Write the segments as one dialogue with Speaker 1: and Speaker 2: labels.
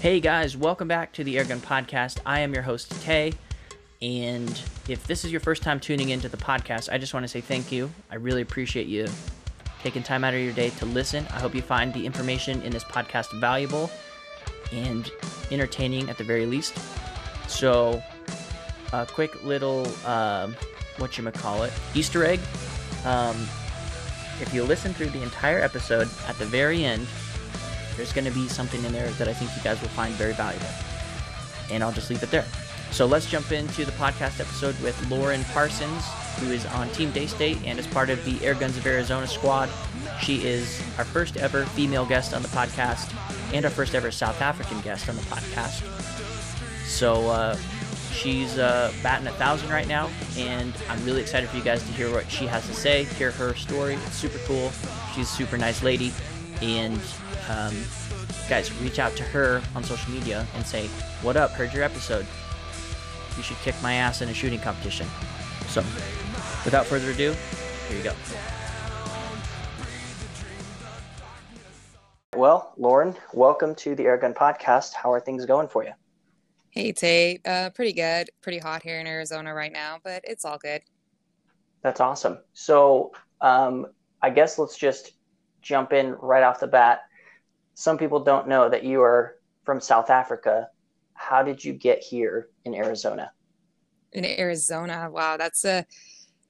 Speaker 1: Hey guys, welcome back to the Airgun Podcast. I am your host, Tay. And if this is your first time tuning into the podcast, I just want to say thank you. I really appreciate you taking time out of your day to listen. I hope you find the information in this podcast valuable and entertaining at the very least. So, a quick little, um, what you call it, Easter egg. Um, if you listen through the entire episode, at the very end, there's going to be something in there that I think you guys will find very valuable. And I'll just leave it there. So let's jump into the podcast episode with Lauren Parsons, who is on Team Daystate and is part of the Air Guns of Arizona squad. She is our first ever female guest on the podcast and our first ever South African guest on the podcast. So uh, she's uh, batting a thousand right now, and I'm really excited for you guys to hear what she has to say, hear her story. It's super cool. She's a super nice lady, and um, guys, reach out to her on social media and say, What up? Heard your episode. You should kick my ass in a shooting competition. So, without further ado, here you go. Well, Lauren, welcome to the Airgun Podcast. How are things going for you?
Speaker 2: Hey, Tate. Uh, pretty good. Pretty hot here in Arizona right now, but it's all good.
Speaker 1: That's awesome. So, um, I guess let's just jump in right off the bat some people don't know that you are from South Africa. How did you get here in Arizona?
Speaker 2: In Arizona, wow, that's a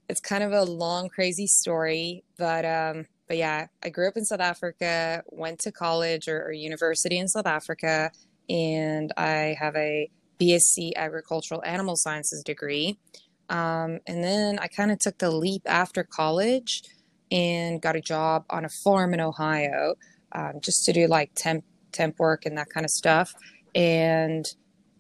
Speaker 2: it's kind of a long, crazy story, but um, but yeah, I grew up in South Africa, went to college or, or university in South Africa, and I have a BSc Agricultural Animal Sciences degree. Um, and then I kind of took the leap after college and got a job on a farm in Ohio um, just to do like temp temp work and that kind of stuff. And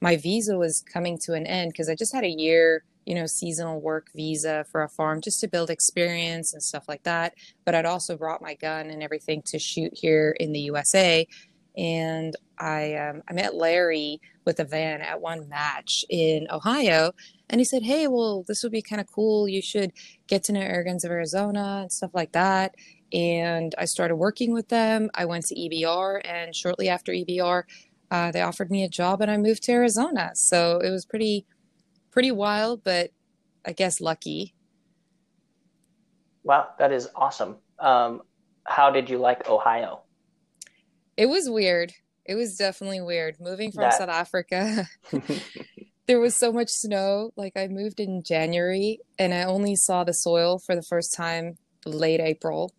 Speaker 2: my visa was coming to an end because I just had a year, you know, seasonal work visa for a farm just to build experience and stuff like that. But I'd also brought my gun and everything to shoot here in the USA. And I um, I met Larry with a van at one match in Ohio, and he said, "Hey, well, this would be kind of cool. You should get to know Air Guns of Arizona and stuff like that." And I started working with them. I went to EBR, and shortly after EBR, uh, they offered me a job, and I moved to Arizona. So it was pretty, pretty wild, but I guess lucky.
Speaker 1: Wow, that is awesome. Um, how did you like Ohio?
Speaker 2: It was weird. It was definitely weird moving from that... South Africa. there was so much snow. Like I moved in January, and I only saw the soil for the first time late April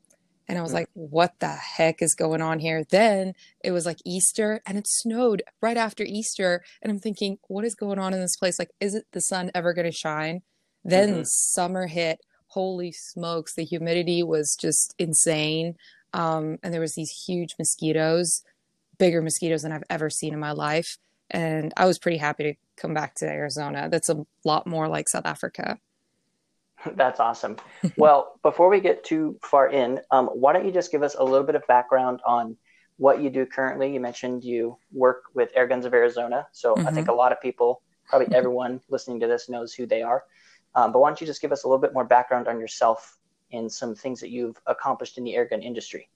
Speaker 2: and I was like, what the heck is going on here? Then it was like Easter and it snowed right after Easter. And I'm thinking, what is going on in this place? Like, is it the sun ever going to shine? Then mm-hmm. summer hit. Holy smokes. The humidity was just insane. Um, and there was these huge mosquitoes, bigger mosquitoes than I've ever seen in my life. And I was pretty happy to come back to Arizona. That's a lot more like South Africa.
Speaker 1: That's awesome. well, before we get too far in, um, why don't you just give us a little bit of background on what you do currently? You mentioned you work with Air Guns of Arizona, so mm-hmm. I think mm-hmm. a lot of people, probably everyone listening to this, knows who they are. Um, but why don't you just give us a little bit more background on yourself and some things that you've accomplished in the airgun industry?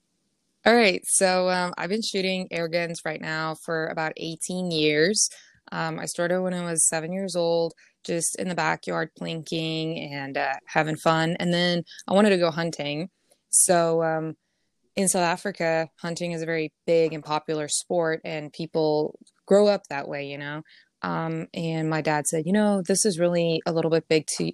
Speaker 2: All right. So um, I've been shooting air guns right now for about 18 years. Um, I started when I was seven years old just in the backyard plinking and uh, having fun. And then I wanted to go hunting. So um, in South Africa, hunting is a very big and popular sport, and people grow up that way, you know. Um, and my dad said, you know, this is really a little bit big to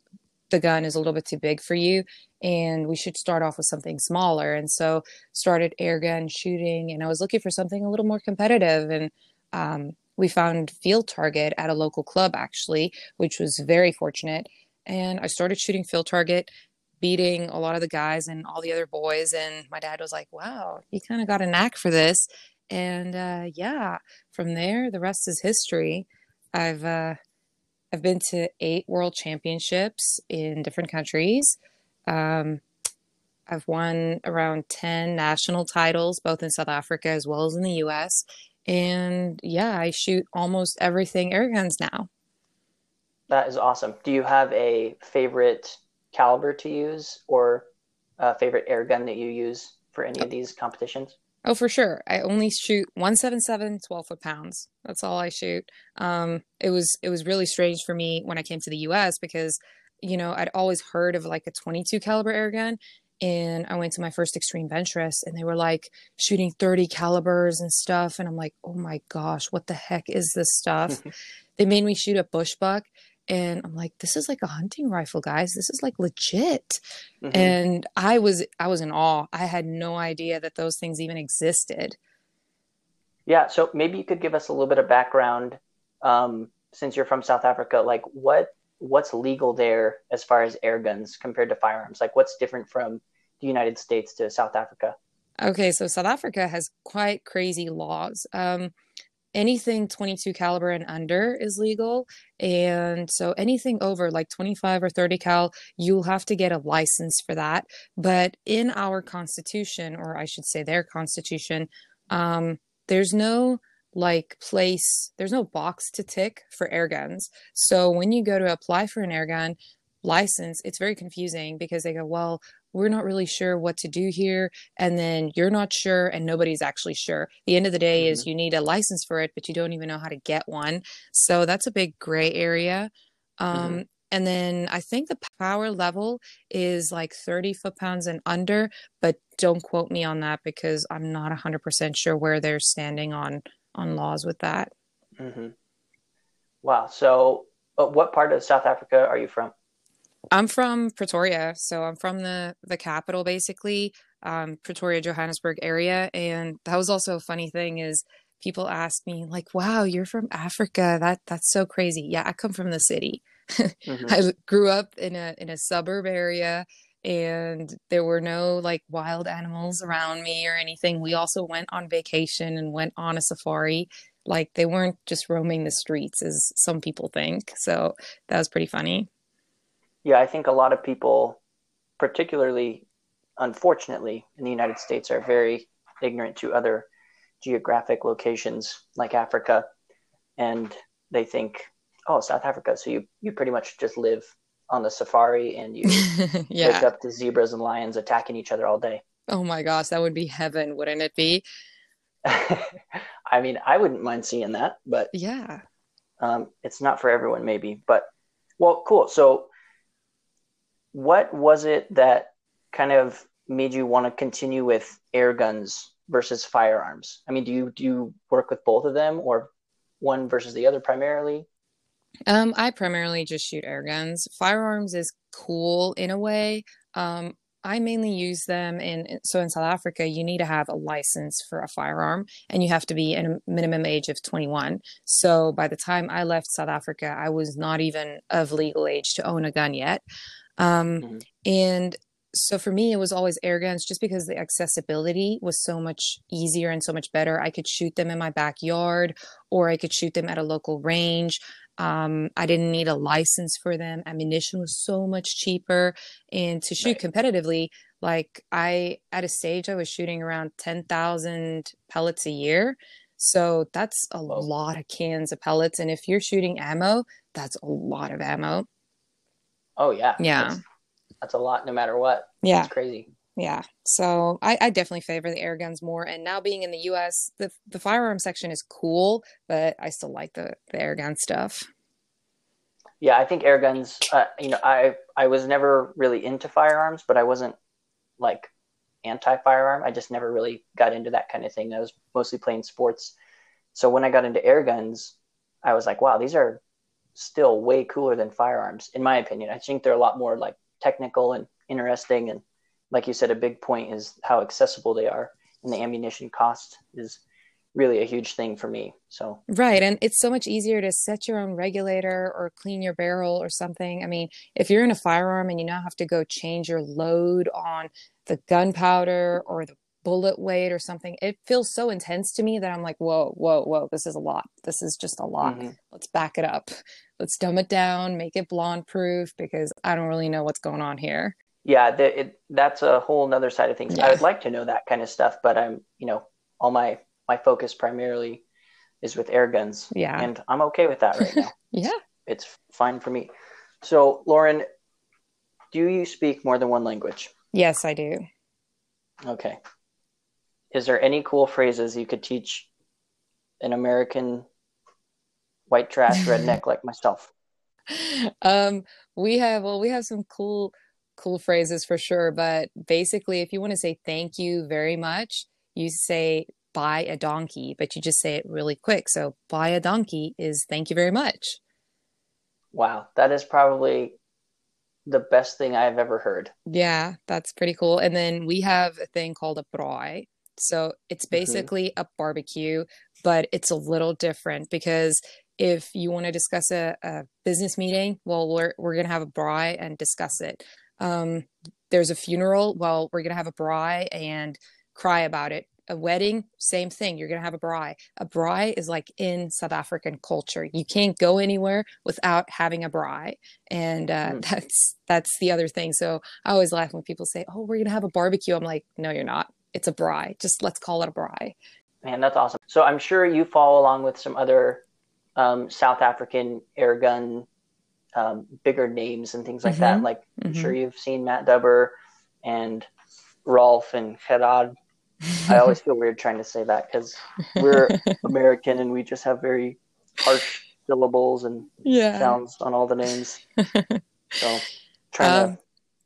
Speaker 2: the gun is a little bit too big for you and we should start off with something smaller and so started air gun shooting and i was looking for something a little more competitive and um, we found field target at a local club actually which was very fortunate. And i started shooting field target beating a lot of the guys and all the other boys. And my dad was like wow you kind of got a knack for this. And uh, yeah from there the rest is history. I've uh, i've been to eight world championships in different countries. Um, I've won around 10 national titles, both in South Africa as well as in the US. And yeah, I shoot almost everything air guns now.
Speaker 1: That is awesome. Do you have a favorite caliber to use or a favorite air gun that you use for any of these competitions?
Speaker 2: Oh, for sure. I only shoot 177 12 foot pounds. That's all I shoot. Um, it was it was really strange for me when I came to the US because, you know, I'd always heard of like a 22 caliber air gun and I went to my first Extreme Benchrest and they were like shooting 30 calibers and stuff and I'm like, "Oh my gosh, what the heck is this stuff?" they made me shoot a bush buck. and I'm like, this is like a hunting rifle, guys. This is like legit. Mm-hmm. And I was I was in awe. I had no idea that those things even existed.
Speaker 1: Yeah, so maybe you could give us a little bit of background um, since you're from South Africa. Like, what what's legal there as far as air guns compared to firearms? Like, what's different from the United States to South Africa?
Speaker 2: Okay, so South Africa has quite crazy laws. Um, anything 22 caliber and under is legal and so anything over like 25 or 30 cal you'll have to get a license for that but in our constitution or i should say their constitution um, there's no like place there's no box to tick for air guns so when you go to apply for an air gun license it's very confusing because they go well we're not really sure what to do here and then you're not sure and nobody's actually sure the end of the day mm-hmm. is you need a license for it but you don't even know how to get one so that's a big gray area um, mm-hmm. and then i think the power level is like 30 foot pounds and under but don't quote me on that because i'm not 100% sure where they're standing on on laws with that
Speaker 1: mm-hmm. wow so uh, what part of south africa are you from
Speaker 2: I'm from Pretoria, so I'm from the the capital, basically, um, Pretoria, Johannesburg area, and that was also a funny thing is people ask me like, "Wow, you're from Africa? That that's so crazy." Yeah, I come from the city. mm-hmm. I grew up in a in a suburb area, and there were no like wild animals around me or anything. We also went on vacation and went on a safari. Like they weren't just roaming the streets as some people think. So that was pretty funny
Speaker 1: yeah, I think a lot of people, particularly unfortunately in the United States, are very ignorant to other geographic locations like Africa, and they think, oh, South Africa, so you you pretty much just live on the safari and you yeah. pick up the zebras and lions attacking each other all day.
Speaker 2: Oh my gosh, that would be heaven, wouldn't it be?
Speaker 1: I mean, I wouldn't mind seeing that, but
Speaker 2: yeah,
Speaker 1: um, it's not for everyone, maybe. But well, cool. So what was it that kind of made you want to continue with air guns versus firearms? I mean, do you do you work with both of them or one versus the other primarily?
Speaker 2: Um, I primarily just shoot air guns. Firearms is cool in a way. Um, I mainly use them in so in South Africa you need to have a license for a firearm and you have to be in a minimum age of 21. So by the time I left South Africa I was not even of legal age to own a gun yet. Um, mm-hmm. And so for me, it was always air guns just because the accessibility was so much easier and so much better. I could shoot them in my backyard or I could shoot them at a local range. Um, I didn't need a license for them. Ammunition was so much cheaper. And to shoot right. competitively, like I, at a stage, I was shooting around 10,000 pellets a year. So that's a lot of cans of pellets. And if you're shooting ammo, that's a lot of ammo.
Speaker 1: Oh yeah.
Speaker 2: Yeah.
Speaker 1: That's, that's a lot no matter what.
Speaker 2: Yeah.
Speaker 1: It's crazy.
Speaker 2: Yeah. So I, I definitely favor the air guns more. And now being in the US, the the firearm section is cool, but I still like the, the air gun stuff.
Speaker 1: Yeah, I think air guns. Uh, you know, I I was never really into firearms, but I wasn't like anti firearm. I just never really got into that kind of thing. I was mostly playing sports. So when I got into air guns, I was like, wow, these are still way cooler than firearms, in my opinion. I think they're a lot more like technical and interesting. And like you said, a big point is how accessible they are, and the ammunition cost is really a huge thing for me. So
Speaker 2: right, and it's so much easier to set your own regulator or clean your barrel or something. I mean, if you're in a firearm and you now have to go change your load on the gunpowder or the bullet weight or something. It feels so intense to me that I'm like, whoa, whoa, whoa, this is a lot. This is just a lot. Mm-hmm. Let's back it up. Let's dumb it down, make it blonde proof because I don't really know what's going on here.
Speaker 1: Yeah, the, it, that's a whole nother side of things. Yeah. I would like to know that kind of stuff, but I'm, you know, all my my focus primarily is with air guns.
Speaker 2: Yeah,
Speaker 1: and I'm okay with that right now.
Speaker 2: yeah,
Speaker 1: it's, it's fine for me. So, Lauren, do you speak more than one language?
Speaker 2: Yes, I do.
Speaker 1: Okay. Is there any cool phrases you could teach an American white trash redneck like myself?
Speaker 2: Um, we have well, we have some cool cool phrases for sure, but basically, if you want to say thank you very much, you say buy a donkey, but you just say it really quick. So buy a donkey is thank you very much.
Speaker 1: Wow, that is probably the best thing I've ever heard.
Speaker 2: Yeah, that's pretty cool. And then we have a thing called a braai. So it's mm-hmm. basically mm-hmm. a barbecue, but it's a little different because if you want to discuss a, a business meeting, well, we're, we're going to have a braai and discuss it. Um, there's a funeral, well, we're going to have a braai and cry about it a wedding, same thing. You're going to have a braai. A braai is like in South African culture. You can't go anywhere without having a braai. And uh, mm. that's that's the other thing. So I always laugh when people say, "Oh, we're going to have a barbecue." I'm like, "No, you're not. It's a braai. Just let's call it a braai.
Speaker 1: Man, that's awesome. So I'm sure you follow along with some other um, South African air gun um, bigger names and things like mm-hmm. that. Like I'm mm-hmm. sure you've seen Matt Dubber and Rolf and Gerard I always feel weird trying to say that because we're American and we just have very harsh syllables and yeah. sounds on all the names. So trying um, to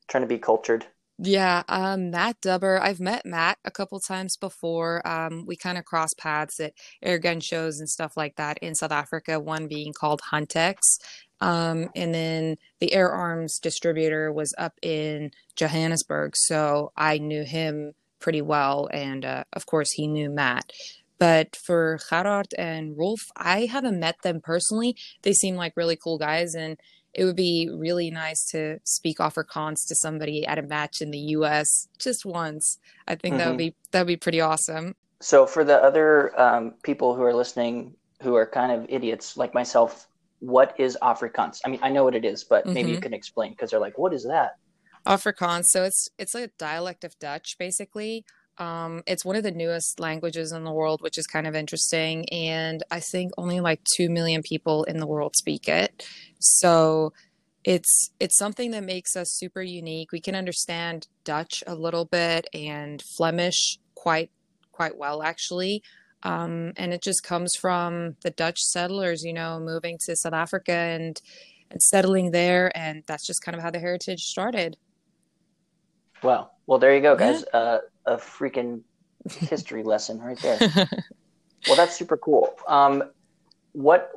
Speaker 1: trying to be cultured.
Speaker 2: Yeah, um, Matt Dubber. I've met Matt a couple times before. Um, we kind of cross paths at airgun shows and stuff like that in South Africa. One being called Huntex, um, and then the Air Arms distributor was up in Johannesburg, so I knew him pretty well. And uh, of course, he knew Matt. But for Gerard and Rolf, I haven't met them personally. They seem like really cool guys, and it would be really nice to speak Afrikaans to somebody at a match in the U.S. just once. I think mm-hmm. that would be that would be pretty awesome.
Speaker 1: So, for the other um, people who are listening, who are kind of idiots like myself, what is Afrikaans? I mean, I know what it is, but maybe mm-hmm. you can explain because they're like, "What is that?"
Speaker 2: Afrikaans. So it's it's like a dialect of Dutch, basically. Um, it's one of the newest languages in the world, which is kind of interesting. And I think only like two million people in the world speak it. So it's it's something that makes us super unique. We can understand Dutch a little bit and Flemish quite quite well, actually. Um, and it just comes from the Dutch settlers, you know, moving to South Africa and and settling there, and that's just kind of how the heritage started.
Speaker 1: Wow. Well, there you go, guys. Yeah. Uh, a freaking history lesson right there. well, that's super cool. Um, what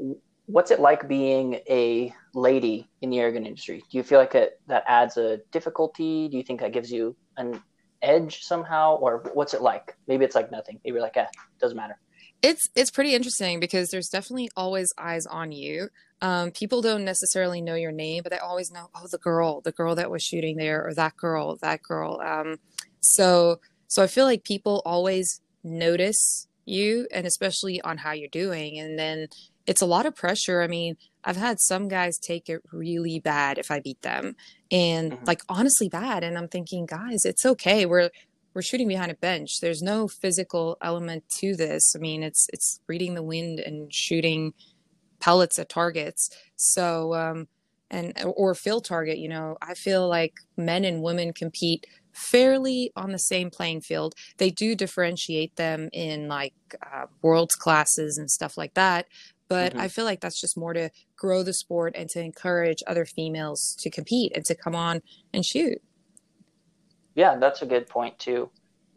Speaker 1: what's it like being a lady in the airgun industry? Do you feel like it, that adds a difficulty? Do you think that gives you an edge somehow, or what's it like? Maybe it's like nothing. Maybe like, eh, doesn't matter.
Speaker 2: It's it's pretty interesting because there's definitely always eyes on you. Um, people don't necessarily know your name, but they always know, oh, the girl, the girl that was shooting there, or that girl, that girl. Um, so so I feel like people always notice you, and especially on how you're doing. And then it's a lot of pressure. I mean, I've had some guys take it really bad if I beat them, and mm-hmm. like honestly bad. And I'm thinking, guys, it's okay. We're we're shooting behind a bench. There's no physical element to this. I mean, it's it's reading the wind and shooting pellets at targets. So um, and or field target. You know, I feel like men and women compete fairly on the same playing field. They do differentiate them in like uh, worlds classes and stuff like that. But mm-hmm. I feel like that's just more to grow the sport and to encourage other females to compete and to come on and shoot.
Speaker 1: Yeah, that's a good point too.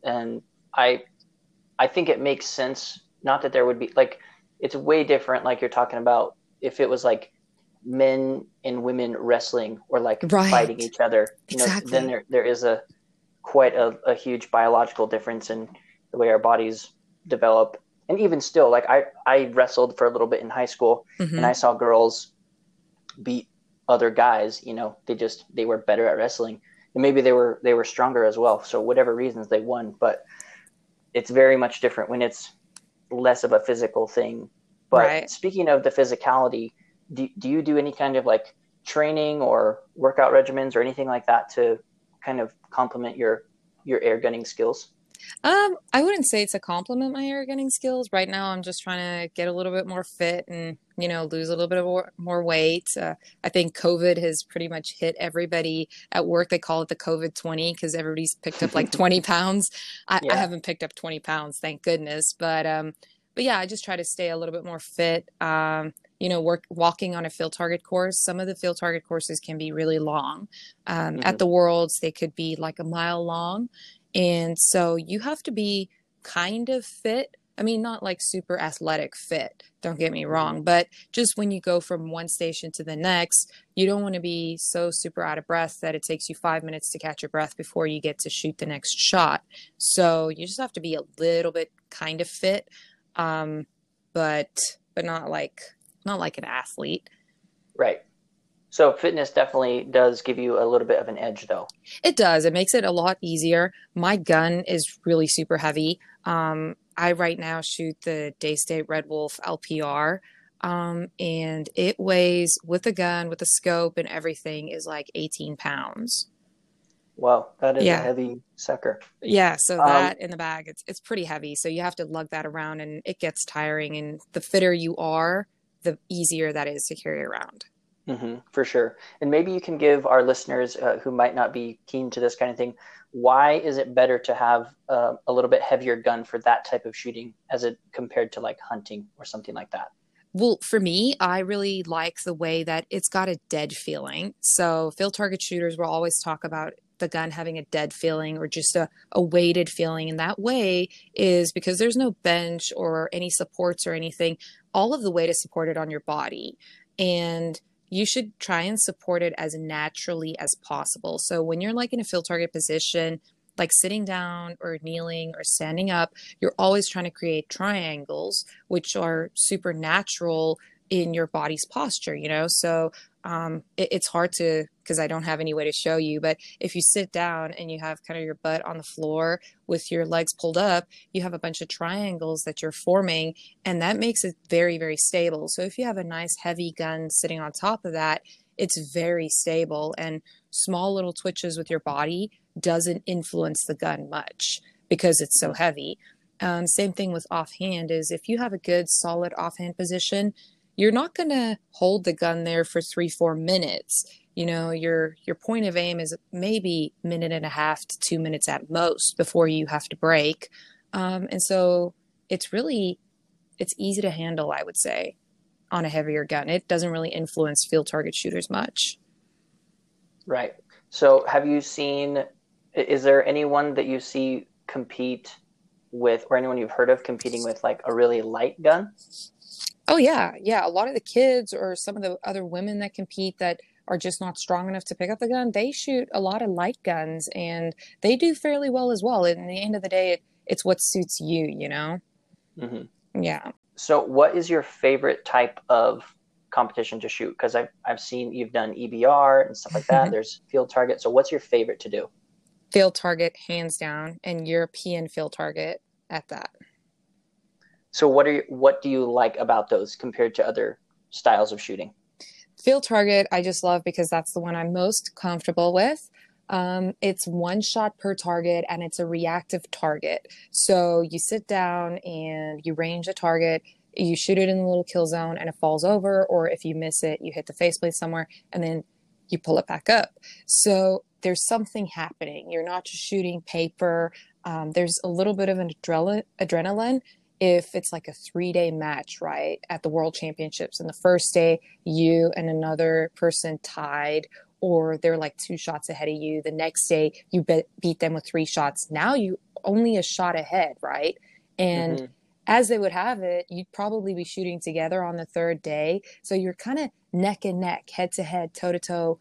Speaker 1: And I I think it makes sense not that there would be like it's way different like you're talking about if it was like men and women wrestling or like right. fighting each other. You exactly. know, then there there is a quite a, a huge biological difference in the way our bodies develop. And even still, like I, I wrestled for a little bit in high school mm-hmm. and I saw girls beat other guys, you know, they just they were better at wrestling and maybe they were they were stronger as well. So whatever reasons they won, but it's very much different when it's less of a physical thing. But right. speaking of the physicality, do, do you do any kind of like training or workout regimens or anything like that to kind of complement your your air gunning skills?
Speaker 2: Um, I wouldn't say it's a compliment my air gunning skills. Right now, I'm just trying to get a little bit more fit and you know lose a little bit of more, more weight. Uh, I think COVID has pretty much hit everybody at work. They call it the COVID 20 because everybody's picked up like 20 pounds. I, yeah. I, haven't picked up 20 pounds, thank goodness. But um, but yeah, I just try to stay a little bit more fit. Um, you know, work walking on a field target course. Some of the field target courses can be really long. Um, mm-hmm. At the Worlds, they could be like a mile long, and so you have to be kind of fit. I mean, not like super athletic fit, don't get me wrong, mm-hmm. but just when you go from one station to the next, you don't want to be so super out of breath that it takes you five minutes to catch your breath before you get to shoot the next shot. So you just have to be a little bit kind of fit, um, but but not like not like an athlete.
Speaker 1: Right. So fitness definitely does give you a little bit of an edge, though.
Speaker 2: It does. It makes it a lot easier. My gun is really super heavy. Um, I right now shoot the Daystate Red Wolf LPR, um, and it weighs with a gun, with a scope, and everything is like 18 pounds.
Speaker 1: Wow, that is yeah. a heavy sucker.
Speaker 2: Yeah, so um, that in the bag, it's it's pretty heavy. So you have to lug that around, and it gets tiring. And the fitter you are, the easier that is to carry around.
Speaker 1: Mm-hmm, for sure. And maybe you can give our listeners uh, who might not be keen to this kind of thing, why is it better to have uh, a little bit heavier gun for that type of shooting as it compared to like hunting or something like that?
Speaker 2: Well, for me, I really like the way that it's got a dead feeling. So, field target shooters will always talk about the gun having a dead feeling or just a, a weighted feeling. And that way is because there's no bench or any supports or anything, all of the weight is supported on your body. And you should try and support it as naturally as possible. So when you're like in a field target position, like sitting down or kneeling or standing up, you're always trying to create triangles, which are supernatural in your body's posture, you know? So um, it, it's hard to because I don't have any way to show you. But if you sit down and you have kind of your butt on the floor with your legs pulled up, you have a bunch of triangles that you're forming, and that makes it very, very stable. So if you have a nice heavy gun sitting on top of that, it's very stable, and small little twitches with your body doesn't influence the gun much because it's so heavy. Um, same thing with offhand is if you have a good solid offhand position, you're not going to hold the gun there for three, four minutes. You know, your your point of aim is maybe minute and a half to two minutes at most before you have to break, um, and so it's really it's easy to handle. I would say on a heavier gun, it doesn't really influence field target shooters much.
Speaker 1: Right. So, have you seen? Is there anyone that you see compete with, or anyone you've heard of competing with, like a really light gun?
Speaker 2: Oh yeah, yeah. A lot of the kids or some of the other women that compete that are just not strong enough to pick up the gun, they shoot a lot of light guns and they do fairly well as well. And at the end of the day, it, it's what suits you, you know? Mm-hmm. Yeah.
Speaker 1: So, what is your favorite type of competition to shoot? Because I've, I've seen you've done EBR and stuff like that. There's field target. So, what's your favorite to do?
Speaker 2: Field target, hands down, and European field target at that.
Speaker 1: So what are you, what do you like about those compared to other styles of shooting?
Speaker 2: Field target, I just love because that's the one I'm most comfortable with. Um, it's one shot per target and it's a reactive target. So you sit down and you range a target, you shoot it in the little kill zone and it falls over, or if you miss it, you hit the faceplate somewhere and then you pull it back up. So there's something happening. You're not just shooting paper. Um, there's a little bit of an adrenaline if it's like a three day match, right, at the world championships, and the first day you and another person tied, or they're like two shots ahead of you, the next day you be- beat them with three shots. Now you only a shot ahead, right? And mm-hmm. as they would have it, you'd probably be shooting together on the third day. So you're kind of neck and neck, head to head, toe to toe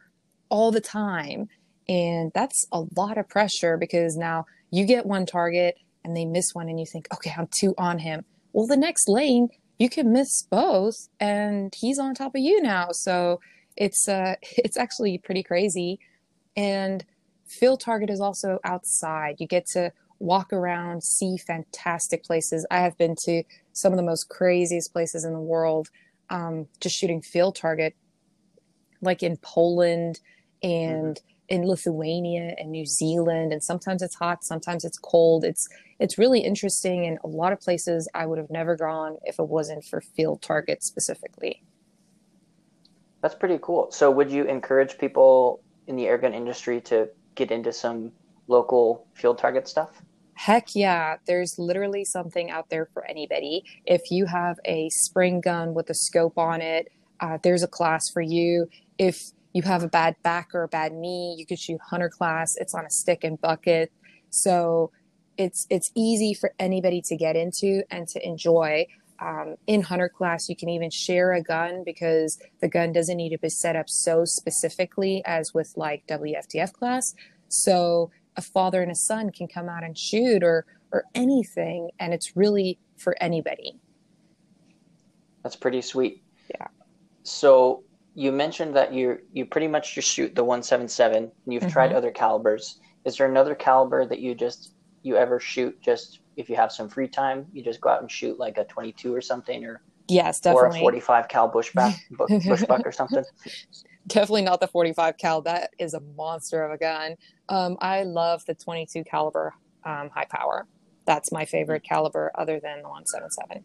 Speaker 2: all the time. And that's a lot of pressure because now you get one target and they miss one and you think, okay, I'm two on him. Well, the next lane, you can miss both and he's on top of you now. So it's uh it's actually pretty crazy. And field target is also outside. You get to walk around, see fantastic places. I have been to some of the most craziest places in the world, um, just shooting field target, like in Poland and mm-hmm in Lithuania and New Zealand, and sometimes it's hot, sometimes it's cold. It's it's really interesting, and a lot of places I would have never gone if it wasn't for field targets specifically.
Speaker 1: That's pretty cool. So, would you encourage people in the airgun industry to get into some local field target stuff?
Speaker 2: Heck yeah, there's literally something out there for anybody. If you have a spring gun with a scope on it, uh, there's a class for you. If you have a bad back or a bad knee, you could shoot hunter class. It's on a stick and bucket. So it's it's easy for anybody to get into and to enjoy. Um, in hunter class, you can even share a gun because the gun doesn't need to be set up so specifically as with like WFTF class. So a father and a son can come out and shoot or or anything, and it's really for anybody.
Speaker 1: That's pretty sweet.
Speaker 2: Yeah.
Speaker 1: So you mentioned that you you pretty much just shoot the 177 and you've mm-hmm. tried other calibers. Is there another caliber that you just you ever shoot just if you have some free time you just go out and shoot like a 22 or something or
Speaker 2: yes definitely
Speaker 1: or a 45 cal bushback bushbuck or something?
Speaker 2: Definitely not the 45 cal. That is a monster of a gun. Um, i love the 22 caliber um, high power. That's my favorite caliber other than the 177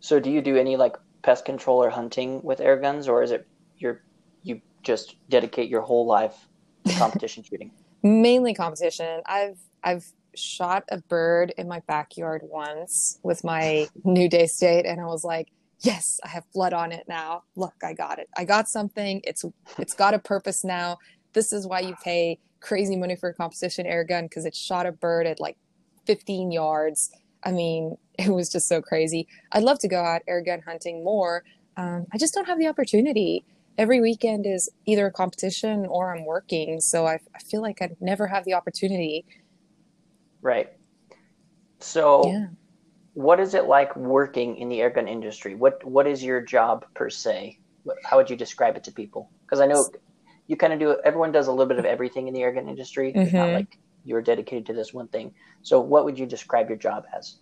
Speaker 1: so do you do any like pest control or hunting with air guns, or is it you're you just dedicate your whole life to competition shooting?
Speaker 2: Mainly competition. I've I've shot a bird in my backyard once with my new Daystate, and I was like, yes, I have blood on it now. Look, I got it. I got something. It's it's got a purpose now. This is why you pay crazy money for a competition air gun because it shot a bird at like 15 yards. I mean, it was just so crazy. I'd love to go out air gun hunting more. Um, I just don't have the opportunity. Every weekend is either a competition or I'm working, so I, I feel like I'd never have the opportunity.
Speaker 1: Right. So, yeah. what is it like working in the airgun industry? What What is your job per se? How would you describe it to people? Because I know you kind of do. Everyone does a little bit of everything in the airgun industry. Mm-hmm. not like you're dedicated to this one thing. So, what would you describe your job as?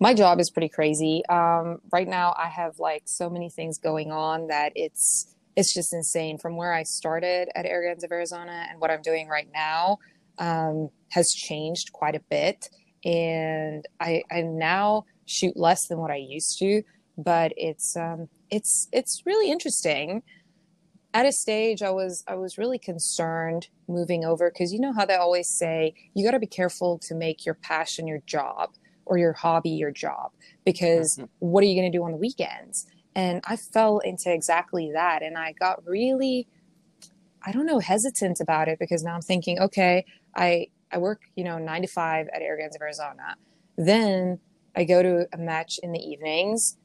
Speaker 2: my job is pretty crazy. Um, right now, I have like so many things going on that it's it's just insane. From where I started at Airguns of Arizona and what I'm doing right now um, has changed quite a bit, and I, I now shoot less than what I used to, but it's um, it's it's really interesting. At a stage, I was I was really concerned moving over because you know how they always say you got to be careful to make your passion your job or your hobby your job because mm-hmm. what are you going to do on the weekends and i fell into exactly that and i got really i don't know hesitant about it because now i'm thinking okay i i work you know 9 to 5 at airguns of arizona then i go to a match in the evenings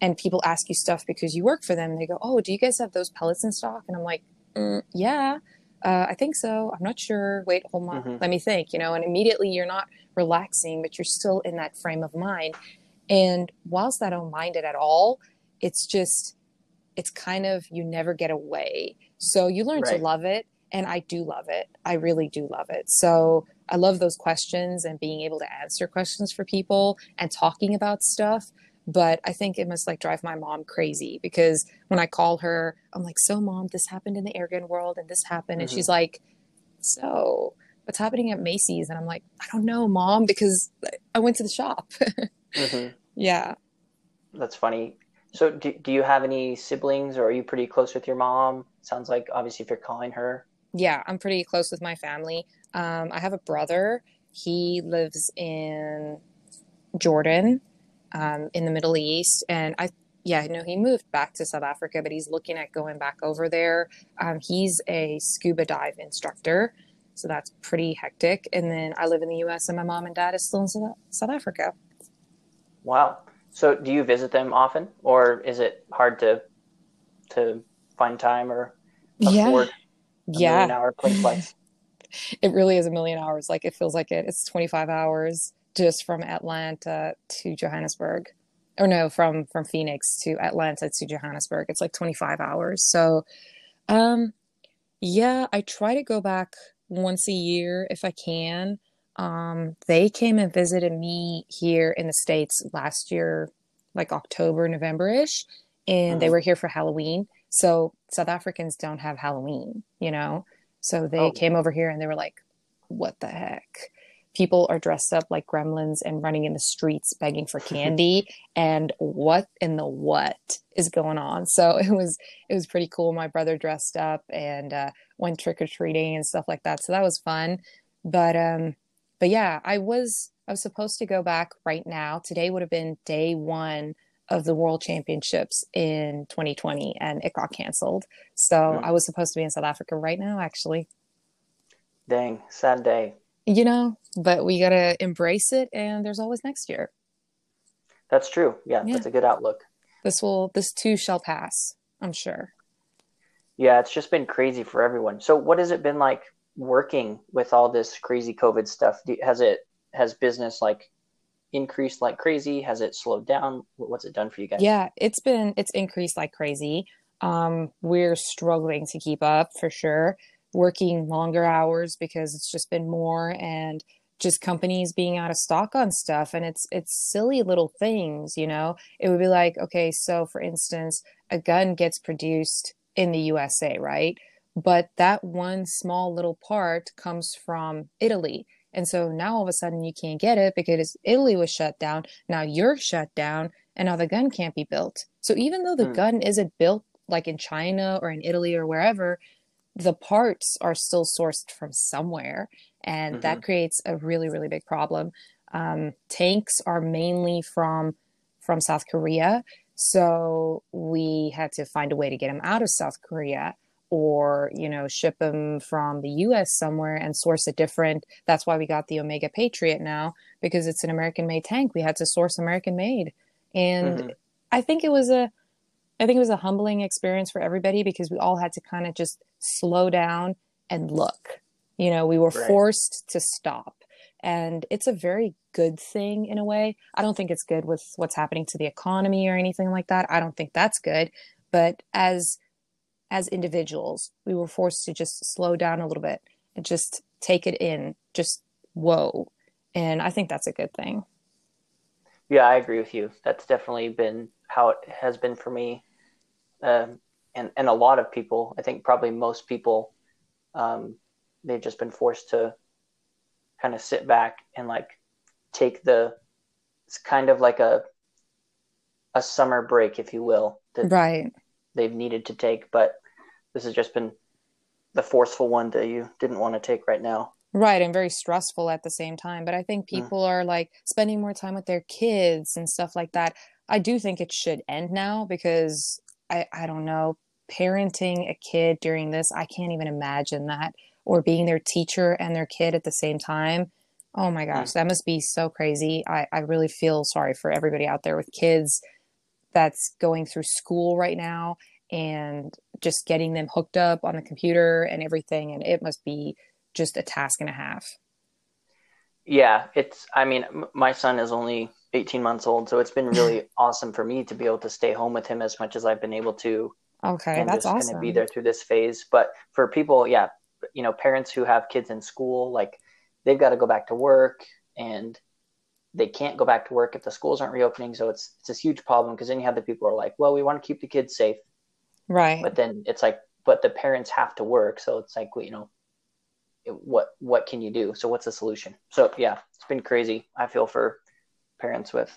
Speaker 2: and people ask you stuff because you work for them and they go oh do you guys have those pellets in stock and i'm like mm, yeah uh, I think so. I'm not sure. Wait, hold on. Mm-hmm. Let me think, you know, and immediately you're not relaxing, but you're still in that frame of mind. And whilst I don't mind it at all, it's just, it's kind of, you never get away. So you learn right. to love it. And I do love it. I really do love it. So I love those questions and being able to answer questions for people and talking about stuff but I think it must like drive my mom crazy because when I call her, I'm like, "So, mom, this happened in the airgun world, and this happened," mm-hmm. and she's mm-hmm. like, "So, what's happening at Macy's?" And I'm like, "I don't know, mom, because I went to the shop." mm-hmm. Yeah,
Speaker 1: that's funny. So, do, do you have any siblings, or are you pretty close with your mom? Sounds like obviously if you're calling her.
Speaker 2: Yeah, I'm pretty close with my family. Um, I have a brother. He lives in Jordan um, in the Middle East, and I yeah, no, he moved back to South Africa, but he's looking at going back over there. Um, he's a scuba dive instructor, so that's pretty hectic. And then I live in the U.S. and my mom and dad is still in South Africa.
Speaker 1: Wow. So do you visit them often, or is it hard to to find time or afford
Speaker 2: yeah. yeah.
Speaker 1: hour plane flights?
Speaker 2: it really is a million hours. Like it feels like it. It's 25 hours just from Atlanta to Johannesburg. Or no, from from Phoenix to Atlanta to Johannesburg. It's like 25 hours. So um yeah, I try to go back once a year if I can. Um they came and visited me here in the States last year, like October, November-ish, and they mm-hmm. were here for Halloween. So South Africans don't have Halloween, you know. So they
Speaker 1: Oh.
Speaker 2: came over here and they were like, what the heck? People are dressed up like gremlins and running in the streets begging for candy. and what in the what is going on? So it was it was pretty cool. My brother dressed up and uh, went trick or treating and stuff like that. So that was fun. But um, but yeah, I was I was supposed to go back right now. Today would have been day one of the World Championships in 2020, and it got canceled. So
Speaker 1: Hmm.
Speaker 2: I was supposed to be in South Africa right now, actually.
Speaker 1: Dang, sad day.
Speaker 2: You know, but we gotta embrace it, and there's always next year.
Speaker 1: That's true. Yeah,
Speaker 2: Yeah.
Speaker 1: that's a good outlook.
Speaker 2: This will, this too shall pass. I'm sure.
Speaker 1: Yeah, it's just been crazy for everyone. So, what has it been like working with all this crazy COVID stuff? Has it has business like increased like crazy? Has it slowed down? What's it done for you guys?
Speaker 2: Yeah, it's been it's increased like crazy. Um, we're struggling to keep up for sure, working longer hours because it's just been more and just companies being out of stock on stuff and it's it's silly little things, you know. It would be like, okay, so for instance, a gun gets produced in the USA, right? But that one small little part comes from Italy. And so now all of a sudden you can't get it because Italy was shut down. Now you're shut down and now the gun can't be built. So even though the
Speaker 1: Hmm.
Speaker 2: gun isn't built like in China or in Italy or wherever, the parts are still sourced from somewhere. And that creates a really, really big problem. Um, tanks are mainly from from South Korea. So we had to find a way to get them out of South Korea or, you know, ship them from the US somewhere and source a different. That's why we got the Omega Patriot now because it's an American made tank. We had to source American made. And
Speaker 1: Mhm.
Speaker 2: I think it was a I think it was a humbling experience for everybody because we all had to kind of just slow down and look. You know, we were
Speaker 1: Right.
Speaker 2: forced to stop. And it's a very good thing in a way. I don't think it's good with what's happening to the economy or anything like that. I don't think that's good. But as as individuals, we were forced to just slow down a little bit and just take it in. Just whoa. And I think that's a good thing.
Speaker 1: Yeah, I agree with you. That's definitely been how it has been for me, um, and and a lot of people. I think probably most people, um, they've just been forced to kind of sit back and like take the. It's kind of like a a summer break, if you will, that
Speaker 2: Right.
Speaker 1: they've needed to take, but this has just been the forceful one that you didn't want to take right now.
Speaker 2: Right, and very stressful at the same time. But I think
Speaker 1: Mm.
Speaker 2: people are like spending more time with their kids and stuff like that. I do think it should end now because I, I don't know, parenting a kid during this, I can't even imagine that. Or being their teacher and their kid at the same time. Oh my gosh, mm. that must be so crazy. I, I really feel sorry for everybody out there with kids that's going through school right now and just getting them hooked up on the computer and everything. And it must be just a task and a half.
Speaker 1: Yeah, it's, I mean, m- my son is only 18 months old, so it's been really awesome for me to be able to stay home with him as much as I've been able to
Speaker 2: Okay,
Speaker 1: and
Speaker 2: that's
Speaker 1: just
Speaker 2: awesome.
Speaker 1: of be there through this phase. But for people, yeah, you know, parents who have kids in school, like they've got to go back to work and they can't go back to work if the schools aren't reopening. So it's, it's this huge problem because then you have the people who are like, well, we want to keep the kids safe.
Speaker 2: Right.
Speaker 1: but then it's like but the parents have to work so it's like you know what what can you do so what's the solution so yeah it's been crazy i feel for parents with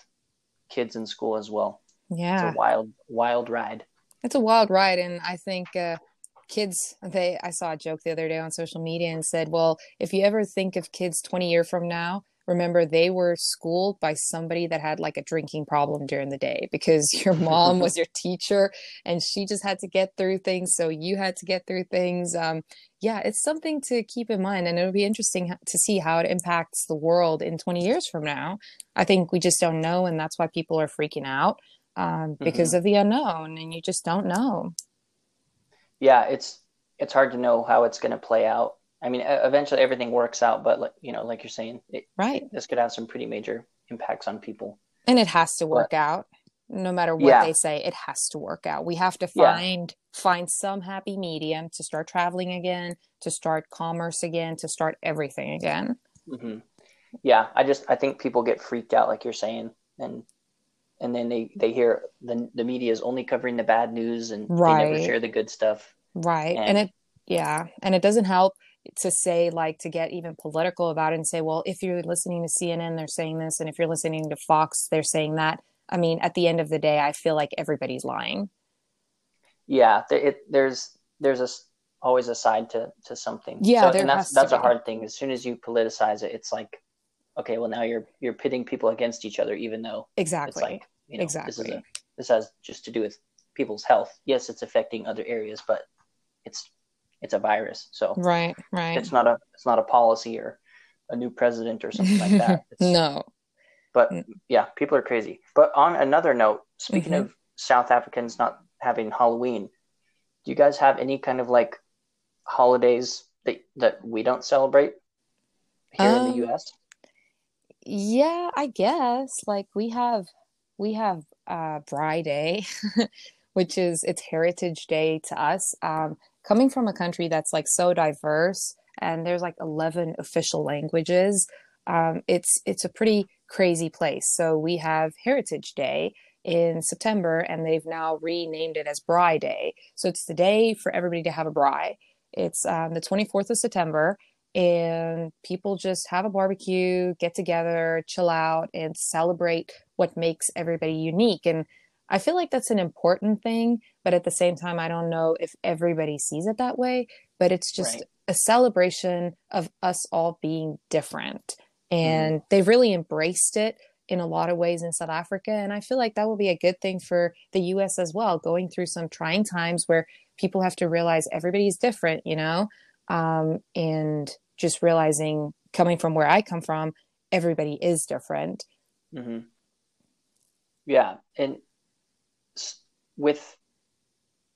Speaker 1: kids in school as well
Speaker 2: Yeah, it's
Speaker 1: a wild wild ride
Speaker 2: It's a wild ride and I think uh kids they I saw a joke the other day on social media and said, "Well, if you ever think of kids 20 year from now, remember they were schooled by somebody that had like a drinking problem during the day because your mom was your teacher and she just had to get through things so you had to get through things. Um yeah it's something to keep in mind and it'll be interesting to see how it impacts the world in 20 years from now. I think we just don't know and that's why people are freaking out um, because of the unknown and you just don't know.
Speaker 1: Yeah it's it's hard to know how it's going to play out. I mean eventually everything works out but like you know like you're saying it,
Speaker 2: right.
Speaker 1: this could have some pretty major impacts on people.
Speaker 2: And it has to work out. No matter what
Speaker 1: Yeah.
Speaker 2: they say it has to work out. We have to
Speaker 1: Yeah.
Speaker 2: find find some happy medium to start traveling again to start commerce again to start everything again.
Speaker 1: Hmm Yeah, I just I think people get freaked out, like you're saying, and and then they they hear the the media is only covering the bad news and they never share the good stuff.
Speaker 2: right and,
Speaker 1: And-
Speaker 2: it Yeah, and it doesn't help to say like to get even political about it and say, well, if you're listening to CNN, they're saying this, and if you're listening to Fox, they're saying that. I mean, at the end of the day, I feel like everybody's lying.
Speaker 1: Yeah, it, there's there's a always a side to to something.
Speaker 2: Yeah,
Speaker 1: so, and that's that's a hard thing. As soon as you politicize it, it's like, okay, well now you're you're pitting people against each other, even though
Speaker 2: exactly,
Speaker 1: it's like you know,
Speaker 2: exactly.
Speaker 1: This, is a, this has just to do with people's health. Yes, it's affecting other areas, but it's it's a virus. So
Speaker 2: right, right.
Speaker 1: It's not a it's not a policy or a new president or something like that.
Speaker 2: no.
Speaker 1: But mm. yeah, people are crazy. But on another note, speaking mm-hmm. of South Africans not having Halloween, do you guys have any kind of like holidays that that we don't celebrate here um, in the um, US?
Speaker 2: Yeah, I guess. Like we have we have uh Braai Day, which is it's Heritage Day to us. Um coming from a country that's like so diverse and there's like 11 official languages um, it's it's a pretty crazy place so we have heritage day in september and they've now renamed it as braai day so it's the day for everybody to have a braai it's um, the 24th of september and people just have a barbecue get together chill out and celebrate what makes everybody unique and I feel like that's an important thing, but at the same time, I don't know if everybody sees it that way. But it's just right. a celebration of us all being different. And mm-hmm. they've really embraced it in a lot of ways in South Africa. And I feel like that will be a good thing for the US as well, going through some trying times where people have to realize everybody's different, you know? Um, and just realizing coming from where I come from, everybody is different.
Speaker 1: Mm-hmm. Yeah. And with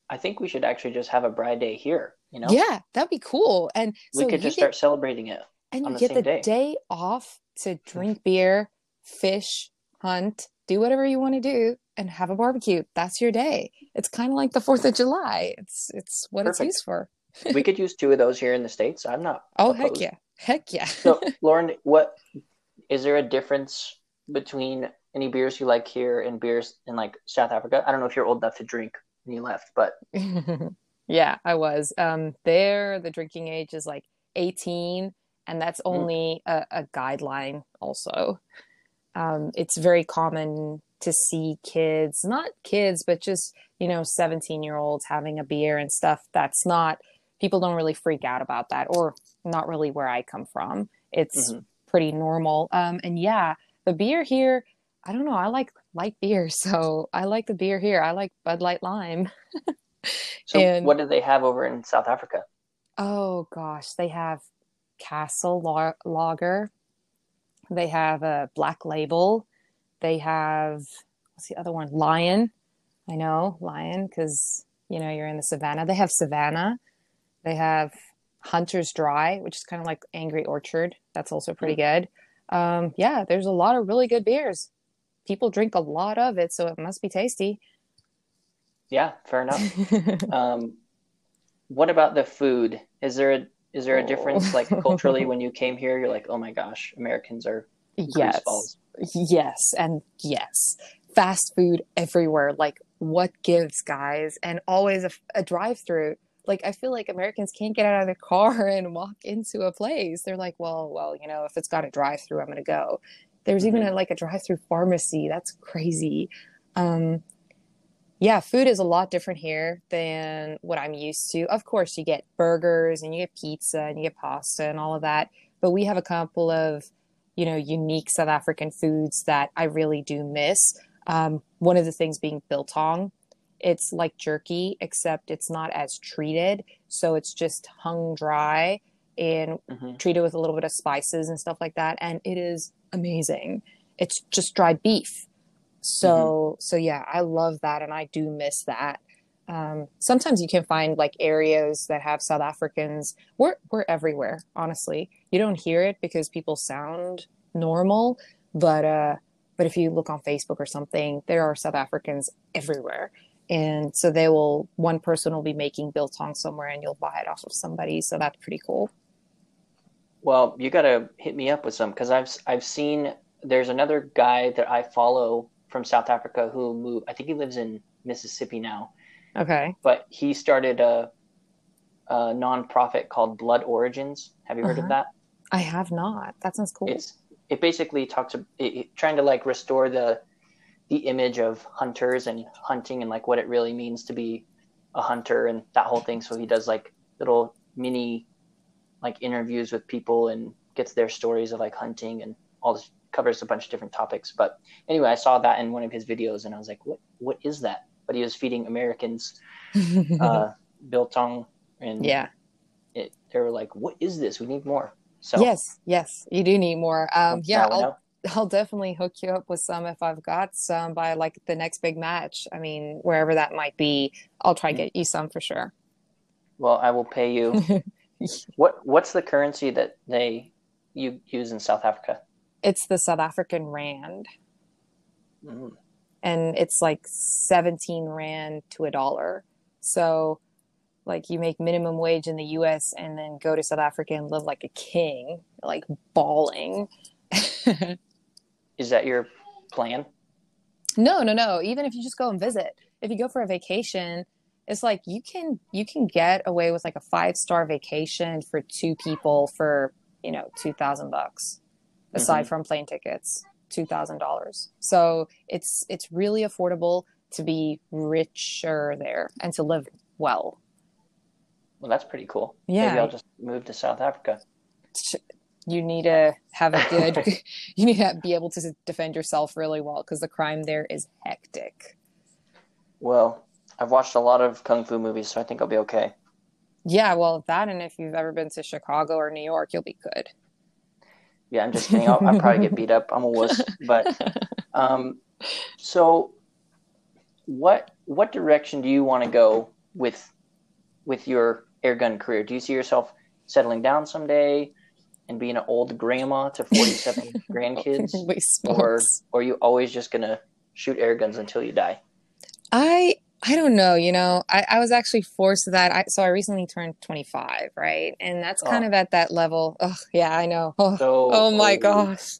Speaker 1: I think we should actually just have a Braai Day here, you know?
Speaker 2: Yeah, that'd be cool. And
Speaker 1: we could just get, start celebrating it.
Speaker 2: And you get the day. day off to drink beer, fish, hunt, do whatever you want to do, and have a barbecue. That's your day. It's kind of like the Fourth of July. It's it's what Perfect. it's used for.
Speaker 1: We could use two of those here in the states. I'm not.
Speaker 2: Oh opposed. heck yeah, heck yeah.
Speaker 1: so, Lauren, what is there a difference between any beers you like here and beers in like South Africa? I don't know if you're old enough to drink when you left, but
Speaker 2: yeah, I was. Um, there, the drinking age is like 18, and that's mm-hmm. only mm. a, a, guideline. Also, um, it's very common to see kids, not kids, but just you know, 17 year olds having a beer and stuff. That's not people don't really freak out about that, or not really where I come from. It's mm-hmm. pretty normal. Um, and yeah, the beer here I don't know. I like light beer, so I like the beer here. I like Bud Light Lime.
Speaker 1: so, and, what do they have over in South Africa?
Speaker 2: Oh gosh, they have Castle Lager. They have a Black Label. They have what's the other one? Lion. I know Lion because you know you're in the savannah. They have Savannah. They have Hunter's Dry, which is kind of like Angry Orchard. That's also pretty mm. good. Um, yeah, there's a lot of really good beers people drink a lot of it, so it must be tasty.
Speaker 1: Yeah, fair enough. um, what about the food? Is there a is there a difference like culturally when you came here? You're like, oh my gosh, Americans are
Speaker 2: yes, yes, and yes. Fast food everywhere. Like, what gives, guys? And always a, a drive through like I feel like Americans can't get out of their car and walk into a place. They're like, well, well, you know, if it's got a drive through, I'm going to go. There's even mm-hmm. a, like a drive-through pharmacy. That's crazy. Um, yeah, food is a lot different here than what I'm used to. Of course, you get burgers and you get pizza and you get pasta and all of that, but we have a couple of you know unique South African foods that I really do miss. Um, one of the things being biltong. It's like jerky, except it's not as treated, so it's just hung dry and mm-hmm. treated with a little bit of spices and stuff like that, and it is amazing. It's just dried beef. So mm-hmm. so yeah, I love that and I do miss that. Um, sometimes you can find like areas that have South Africans. We're we're everywhere, honestly. You don't hear it because people sound normal, but uh, but if you look on Facebook or something, there are South Africans everywhere. And so they will one person will be making biltong somewhere and you'll buy it off of somebody. So that's pretty cool.
Speaker 1: Well, you got to hit me up with some because I've I've seen there's another guy that I follow from South Africa who moved. I think he lives in Mississippi now.
Speaker 2: Okay.
Speaker 1: But he started a a nonprofit called Blood Origins. Have you heard
Speaker 2: Uh-huh.
Speaker 1: of that?
Speaker 2: I have not. That sounds cool.
Speaker 1: It's it basically talks it, it, trying to like restore the the image of hunters and hunting and like what it really means to be a hunter and that whole thing. So he does like little mini like interviews with people and gets their stories of like hunting and all this covers a bunch of different topics. But anyway, I saw that in one of his videos and I was like, what what is that? But he was feeding Americans uh, biltong and
Speaker 2: yeah.
Speaker 1: it, they were like, what is this? We need more. So
Speaker 2: Yes. Yes. You do need more. Um, yeah. I'll. I'll definitely hook you up with some if I've got some by like the next big match. I mean, wherever that might be, I'll try to get you some for sure.
Speaker 1: Well, I will pay you. what What's the currency that they you use in South Africa?
Speaker 2: It's the South African rand,
Speaker 1: Mm.
Speaker 2: and it's like 17 rand to a dollar. So, like, you make minimum wage in the US and then go to South Africa and live like a king, like bawling.
Speaker 1: Is that your plan?
Speaker 2: No, no, no. Even if you just go and visit, if you go for a vacation, it's like you can you can get away with like a five star vacation for two people for you know two thousand bucks, aside mm-hmm. from plane tickets, two thousand dollars. So it's it's really affordable to be richer there and to live well.
Speaker 1: Well, that's pretty cool.
Speaker 2: Yeah.
Speaker 1: Maybe I'll just move to South Africa.
Speaker 2: You need to have a good. you need to be able to defend yourself really well because the crime there is hectic.
Speaker 1: Well, I've watched a lot of kung fu movies, so I think I'll be okay.
Speaker 2: Yeah, well, that and if you've ever been to Chicago or New York, you'll be good.
Speaker 1: Yeah, I'm just kidding. I'll, I'll probably get beat up. I'm a wuss. But um, so, what what direction do you want to go with with your airgun career? Do you see yourself settling down someday and being an old grandma to 47 grandkids, or or are you always just gonna shoot air guns until you die?
Speaker 2: I I don't know, you know, I, I was actually forced to that. I so I recently turned 25, right? And that's kind
Speaker 1: Oh.
Speaker 2: of at that level. Oh, yeah, I know. Oh,
Speaker 1: So
Speaker 2: oh my
Speaker 1: old.
Speaker 2: gosh.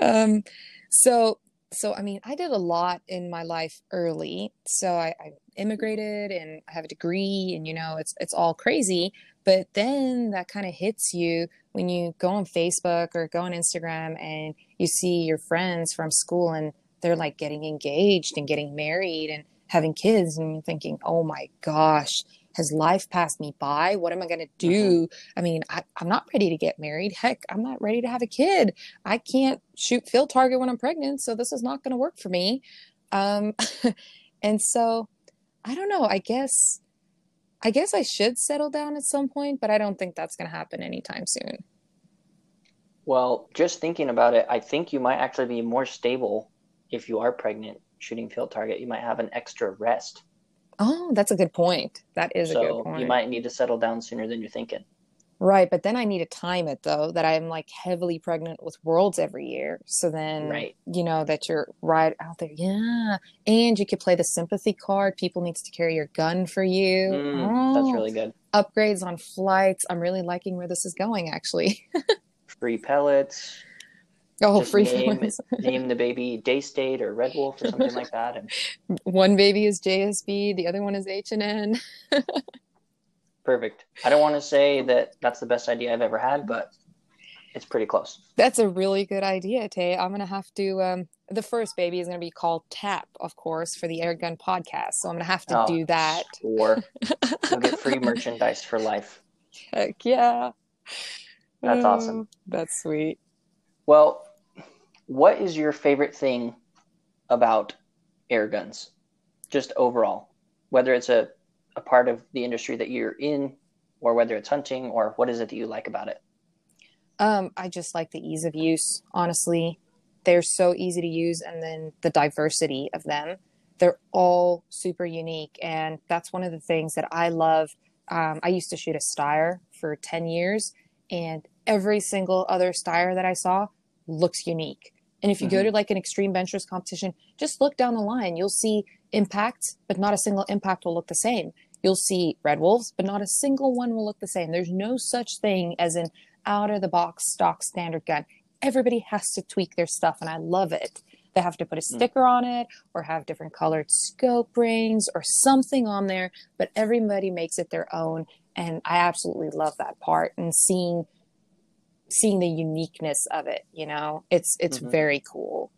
Speaker 2: Um, so so I mean, I did a lot in my life early. So I, I immigrated and I have a degree, and you know, it's it's all crazy. But then that kind of hits you when you go on Facebook or go on Instagram and you see your friends from school and they're like getting engaged and getting married and having kids, and you're thinking, oh my gosh, has life passed me by? What am I going to do? I mean, I, I'm not ready to get married. Heck, I'm not ready to have a kid. I can't shoot field target when I'm pregnant, so this is not going to work for me. Um, and so, I don't know. I guess, I guess I should settle down at some point, but I don't think that's going to happen anytime soon.
Speaker 1: Well, just thinking about it, I think you might actually be more stable if you are pregnant shooting field target. You might have an extra rest.
Speaker 2: Oh, that's a good point. That is a good
Speaker 1: So
Speaker 2: point.
Speaker 1: you might need to settle down sooner than you're thinking.
Speaker 2: Right, but then I need to time it though, that I'm like heavily pregnant with worlds every year. So then,
Speaker 1: Right.
Speaker 2: you know, that you're right out there. Yeah. And you could play the sympathy card. People needs to carry your gun for you.
Speaker 1: Mm, that's
Speaker 2: Oh,
Speaker 1: really good.
Speaker 2: upgrades on flights. I'm really liking where this is going actually.
Speaker 1: Free pellets.
Speaker 2: Oh,
Speaker 1: Just
Speaker 2: free
Speaker 1: name,
Speaker 2: ones.
Speaker 1: name the baby Daystate or Red Wolf or something like that. And
Speaker 2: One baby is JSB, the other one is H&N.
Speaker 1: perfect. I don't want to say that that's the best idea I've ever had, but it's pretty close.
Speaker 2: That's a really good idea, Tay. I'm gonna have to. Um, the first baby is gonna be called Tap, of course, for the Airgun podcast. So I'm gonna have to
Speaker 1: Oh,
Speaker 2: do that.
Speaker 1: Or you'll get free merchandise for life.
Speaker 2: Heck yeah.
Speaker 1: That's
Speaker 2: Oh,
Speaker 1: awesome.
Speaker 2: That's sweet.
Speaker 1: Well, what is your favorite thing about air guns? Just overall, whether it's a, a part of the industry that you're in, or whether it's hunting, or what is it that you like about it?
Speaker 2: Um, I just like the ease of use, honestly. They're so easy to use, and then the diversity of them. They're all super unique, and that's one of the things that I love. Um, I used to shoot a Steyr for 10 years, and every single other Steyr that I saw looks unique. And if you go
Speaker 1: Mhm.
Speaker 2: to like an Extreme Benchrest competition, just look down the line. You'll see impact, but not a single impact will look the same. You'll see red wolves, but not a single one will look the same. There's no such thing as an out of the box stock standard gun. Everybody has to tweak their stuff, and I love it They have to put a hmm. sticker on it or have different colored scope rings or something on there, but everybody makes it their own. And I absolutely love that part and seeing seeing the uniqueness of it, you know. It's it's mm-hmm. very cool.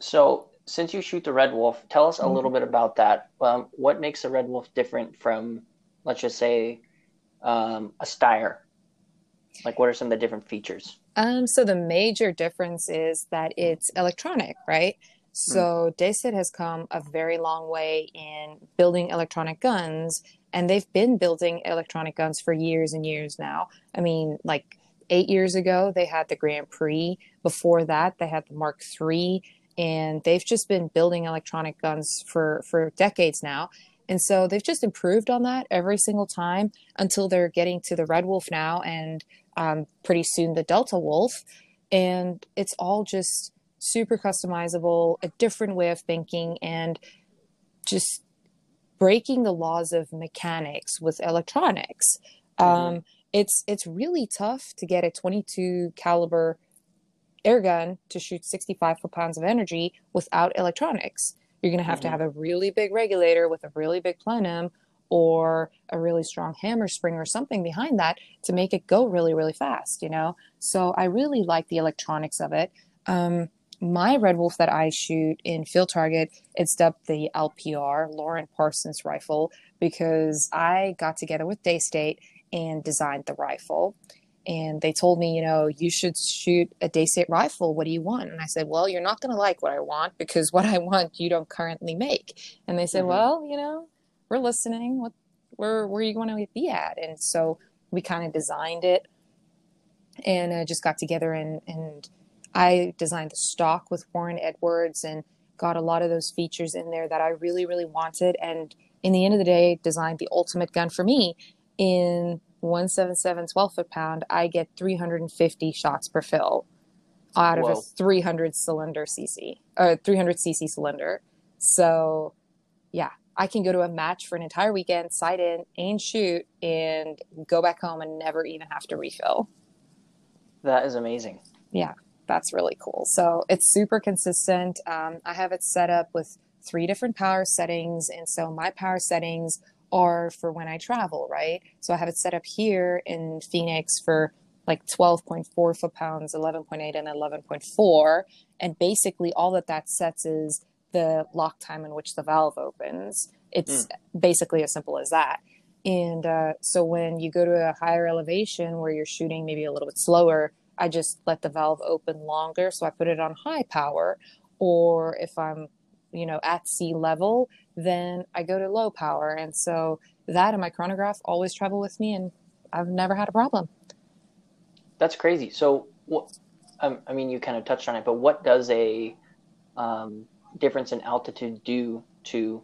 Speaker 1: So since you shoot the red wolf, tell us a mm-hmm. little bit about that. Um, what makes a red wolf different from, let's just say, um, a Steyr? Like, what are some of the different features?
Speaker 2: Um, so the major difference is that it's electronic, right? So mm. Daystate has come a very long way in building electronic guns, and they've been building electronic guns for years and years now. I mean, like eight years ago, they had the Grand Prix. Before that, they had the Mark III, and they've just been building electronic guns for for decades now. And so they've just improved on that every single time until they're getting to the Red Wolf now, and um, pretty soon the Delta Wolf. And it's all just super customizable, a different way of thinking, and just breaking the laws of mechanics with electronics. Mm-hmm. Um, it's it's really tough to get a 22 caliber air gun to shoot 65 foot pounds of energy without electronics. You're going to have mm-hmm. to have a really big regulator with a really big plenum or a really strong hammer spring or something behind that to make it go really, really fast, you know? So I really like the electronics of it. Um, my Red Wolf that I shoot in field target, it's dubbed the LPR, Lauren Parsons rifle, because I got together with Daystate and designed the rifle. And they told me, you know, you should shoot a Daystate rifle. What do you want? And I said, well, you're not going to like what I want because what I want you don't currently make. And they said, mm-hmm. well, you know, we're listening. What, where, where are you going to be at? And so we kind of designed it and uh, just got together and, and I designed the stock with Warren Edwards and got a lot of those features in there that I really, really wanted. And in the end of the day, designed the ultimate gun for me in 177 12 foot pound. I get 350 shots per fill out Whoa. of a 300 cylinder CC, uh, 300 CC cylinder. So, yeah, I can go to a match for an entire weekend, sight in, and shoot, and go back home and never even have to refill.
Speaker 1: That is amazing.
Speaker 2: Yeah, that's really cool. So it's super consistent. Um, I have it set up with three different power settings. And so my power settings are for when I travel, right? So I have it set up here in Phoenix for like 12.4 foot pounds, 11.8 and 11.4. And basically all that that sets is the lock time in which the valve opens. It's mm. basically as simple as that. And uh, so when you go to a higher elevation where you're shooting maybe a little bit slower, I just let the valve open longer. So I put it on high power. Or if I'm, you know, at sea level, then I go to low power. And so that and my chronograph always travel with me, and I've never had a problem.
Speaker 1: That's crazy. So, what, um, I mean, you kind of touched on it, but what does a um, difference in altitude do to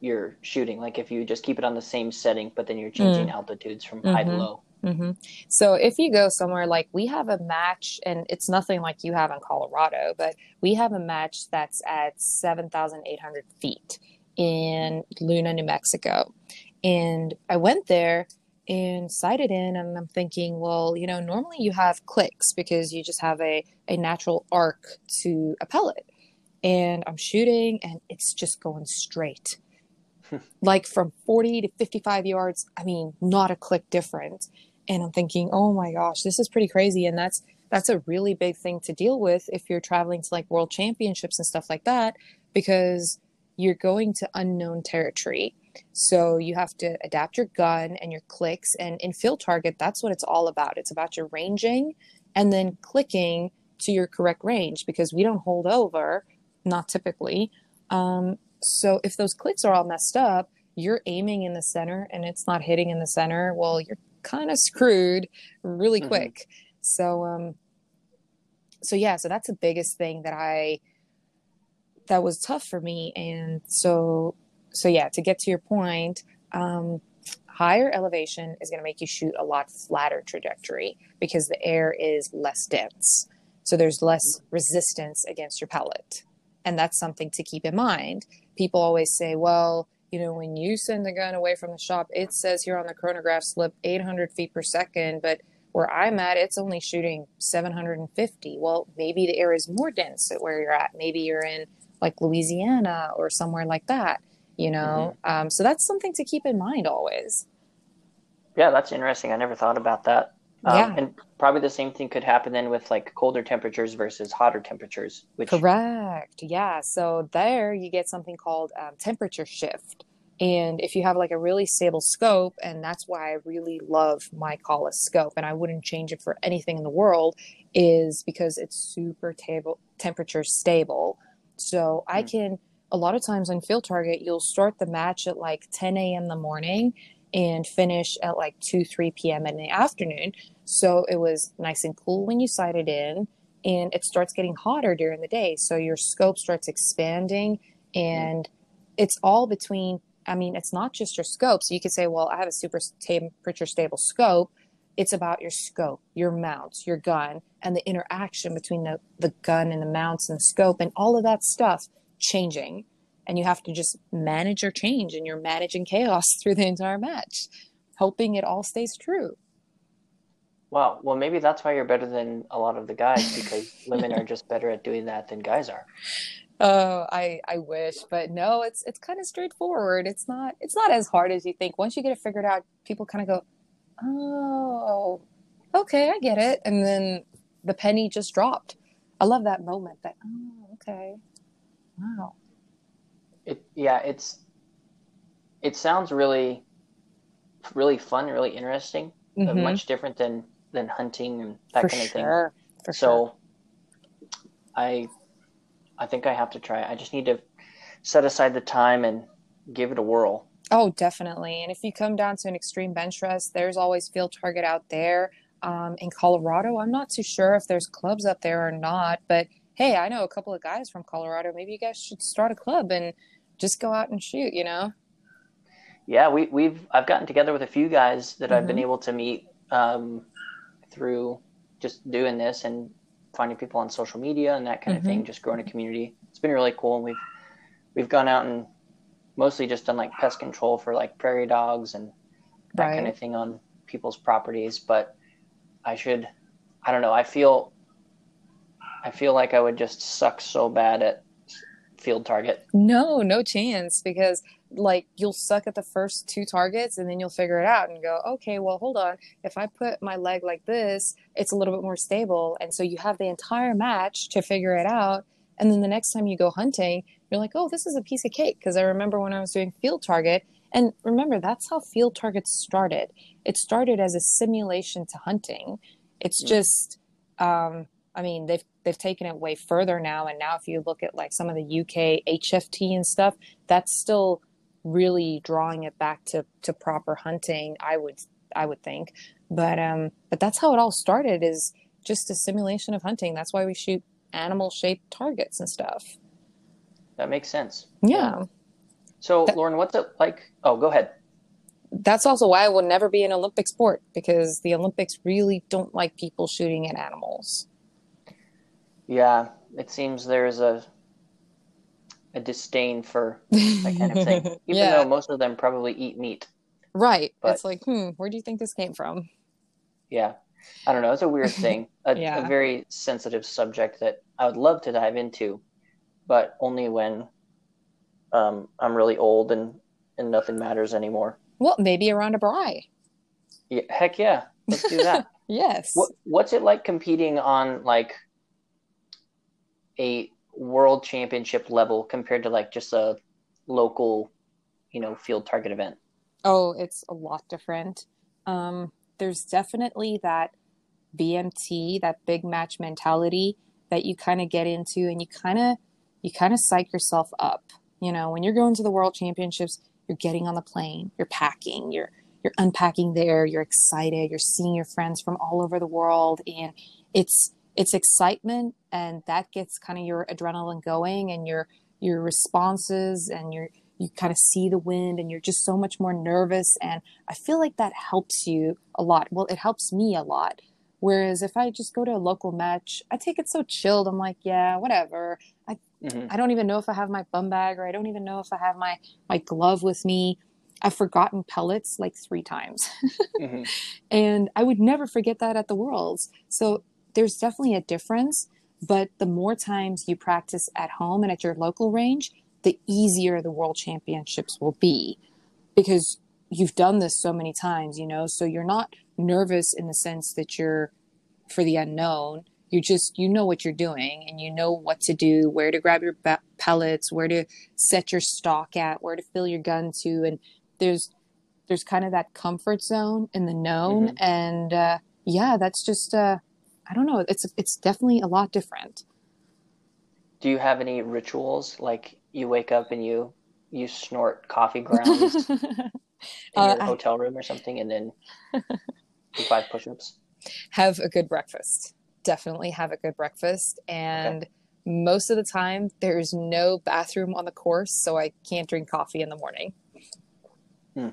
Speaker 1: your shooting? Like if you just keep it on the same setting, but then you're changing mm. altitudes from mm-hmm. high to mm-hmm. low.
Speaker 2: Mm-hmm. So if you go somewhere like we have a match, and it's nothing like you have in Colorado, but we have a match that's at 7,800 feet in Luna, New Mexico. And I went there and sighted in and i'm thinking well you know normally you have clicks because you just have a, a natural arc to a pellet and I'm shooting and it's just going straight. like from 40 to 55 yards, I mean, not a click different. And I'm thinking, "Oh my gosh, this is pretty crazy." And that's that's a really big thing to deal with if you're traveling to like world championships and stuff like that because you're going to unknown territory. So you have to adapt your gun and your clicks. And in field target, that's what it's all about. It's about your ranging and then clicking to your correct range because we don't hold over not typically. Um, so if those clicks are all messed up, you're aiming in the center and it's not hitting in the center. Well, you're kind of screwed really mm-hmm. quick. So, um, so yeah, so that's the biggest thing that I that was tough for me. And so, so yeah, to get to your point, um, higher elevation is going to make you shoot a lot flatter trajectory because the air is less dense. So there's less resistance against your pellet. And that's something to keep in mind. People always say, well, you know, when you send the gun away from the shop, it says here on the chronograph slip 800 feet per second, but where I'm at, it's only shooting 750. Well, maybe the air is more dense at where you're at. Maybe you're in like Louisiana or somewhere like that, you know? Mm-hmm. Um, so that's something to keep in mind always.
Speaker 1: Yeah, that's interesting. I never thought about that. Um, yeah. And probably the same thing could happen then with like colder temperatures versus hotter temperatures.
Speaker 2: Which... Correct. Yeah. So there you get something called um, temperature shift. And if you have like a really stable scope, and that's why I really love my Kahles scope, and I wouldn't change it for anything in the world, is because it's super table temperature stable. So mm. I can a lot of times on field target, you'll start the match at like 10 a.m. in the morning and finish at like 2 3 p.m. in the afternoon. So it was nice and cool when you sighted in, and it starts getting hotter during the day. So your scope starts expanding, and mm. it's all between I mean, it's not just your scope. So you could say, well, I have a super temperature stable scope. It's about your scope, your mounts, your gun, and the interaction between the, the gun and the mounts and the scope and all of that stuff changing. And you have to just manage your change and you're managing chaos through the entire match, hoping it all stays true.
Speaker 1: Wow. Well, maybe that's why you're better than a lot of the guys because women are just better at doing that than guys are.
Speaker 2: Oh, I I wish, but no, it's it's kind of straightforward. It's not it's not as hard as you think. Once you get it figured out, people kind of go, "Oh, okay, I get it." And then the penny just dropped. I love that moment that, "Oh, okay. Wow."
Speaker 1: It yeah, it's it sounds really really fun, really interesting. Mm-hmm. Much different than than hunting and that For kind of sure. thing. For so sure. I I think I have to try. I just need to set aside the time and give it a whirl.
Speaker 2: Oh, definitely. And if you come down to an extreme bench rest, there's always field target out there. Um, in Colorado, I'm not too sure if there's clubs up there or not, but hey, I know a couple of guys from Colorado. Maybe you guys should start a club and just go out and shoot, you know?
Speaker 1: Yeah, we, we've I've gotten together with a few guys that mm-hmm. I've been mm-hmm. able to meet um, through just doing this, and finding people on social media and that kind mm-hmm. of thing, just growing a community. It's been really cool. And we've we've gone out and mostly just done like pest control for like prairie dogs and that right. kind of thing on people's properties. But I should, I don't know. I feel, I feel like I would just suck so bad at field target.
Speaker 2: No, no chance because like you'll suck at the first two targets and then you'll figure it out and go, okay, well, hold on. If I put my leg like this, it's a little bit more stable. And so you have the entire match to figure it out. And then the next time you go hunting, you're like, oh, this is a piece of cake. Because I remember when I was doing field target, and remember, that's how field targets started. It started as a simulation to hunting. It's mm. just, um, I mean, they've they've taken it way further now. And now, if you look at like some of the UK HFT and stuff, that's still really drawing it back to to proper hunting i would i would think but um but that's how it all started is just a simulation of hunting that's why we shoot animal shaped targets and stuff
Speaker 1: that makes sense
Speaker 2: yeah
Speaker 1: so that, lauren what's it like oh go ahead
Speaker 2: that's also why it will never be an olympic sport because the olympics really don't like people shooting at animals
Speaker 1: yeah it seems there's a a disdain for that kind of thing, even yeah. though most of them probably eat meat.
Speaker 2: Right. But, it's like, hmm, where do you think this came from?
Speaker 1: Yeah. I don't know. It's a weird thing, a, yeah. a very sensitive subject that I would love to dive into, but only when um, I'm really old and, and nothing matters anymore.
Speaker 2: Well, maybe around a braai.
Speaker 1: Yeah, heck yeah. Let's do that.
Speaker 2: yes.
Speaker 1: What, what's it like competing on like a world championship level compared to like just a local, you know, field target event?
Speaker 2: Oh, it's a lot different. Um, there's definitely that BMT, that big match mentality that you kind of get into, and you kind of you kind of psych yourself up. You know, when you're going to the world championships, you're getting on the plane, you're packing, you're you're unpacking there, you're excited, you're seeing your friends from all over the world, and it's it's excitement and that gets kind of your adrenaline going and your your responses and your you kind of see the wind and you're just so much more nervous and i feel like that helps you a lot. Well it helps me a lot. Whereas if i just go to a local match i take it so chilled. I'm like yeah whatever. I mm-hmm. i don't even know if i have my bum bag or i don't even know if i have my my glove with me I've forgotten pellets like three times. mm-hmm. And I would never forget that at the Worlds. So there's definitely a difference. But the more times you practice at home and at your local range, the easier the World Championships will be because you've done this so many times, you know, so you're not nervous in the sense that you're for the unknown. You just, you know what you're doing and you know what to do, where to grab your pellets, where to set your stock at, where to fill your gun to. And there's, there's kind of that comfort zone in the known. Mm-hmm. And, uh, yeah, that's just, uh, I don't know. It's, it's definitely a lot different.
Speaker 1: Do you have any rituals? Like you wake up and you, you snort coffee grounds in uh, your hotel room or something, and then do five push-ups.
Speaker 2: Have a good breakfast. Definitely have a good breakfast, and okay. most of the time there's no bathroom on the course, so I can't drink coffee in the morning. Hmm.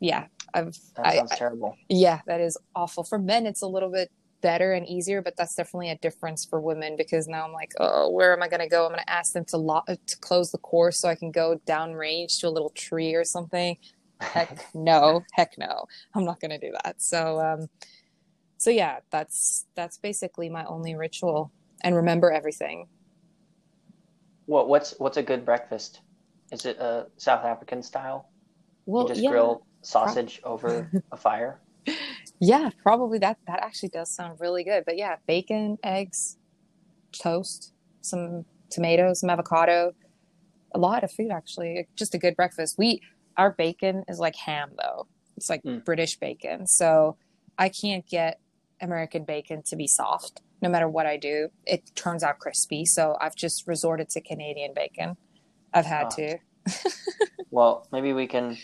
Speaker 2: Yeah, I've.
Speaker 1: That sounds I, terrible.
Speaker 2: Yeah, that is awful. For men, it's a little bit better and easier, but that's definitely a difference for women because now I'm like, oh, where am I going to go? I'm going to ask them to lo- to close the course so I can go downrange to a little tree or something heck no heck no i'm not going to do that so um so yeah that's that's basically my only ritual and remember everything
Speaker 1: what what's what's a good breakfast is it a south african style well you just yeah, grill sausage pro- over a fire
Speaker 2: yeah probably that that actually does sound really good but yeah bacon eggs toast some tomatoes some avocado a lot of food actually just a good breakfast we our bacon is like ham though. It's like mm. British bacon. So I can't get American bacon to be soft. No matter what I do, it turns out crispy. So I've just resorted to Canadian bacon. I've had oh. to.
Speaker 1: well, maybe we can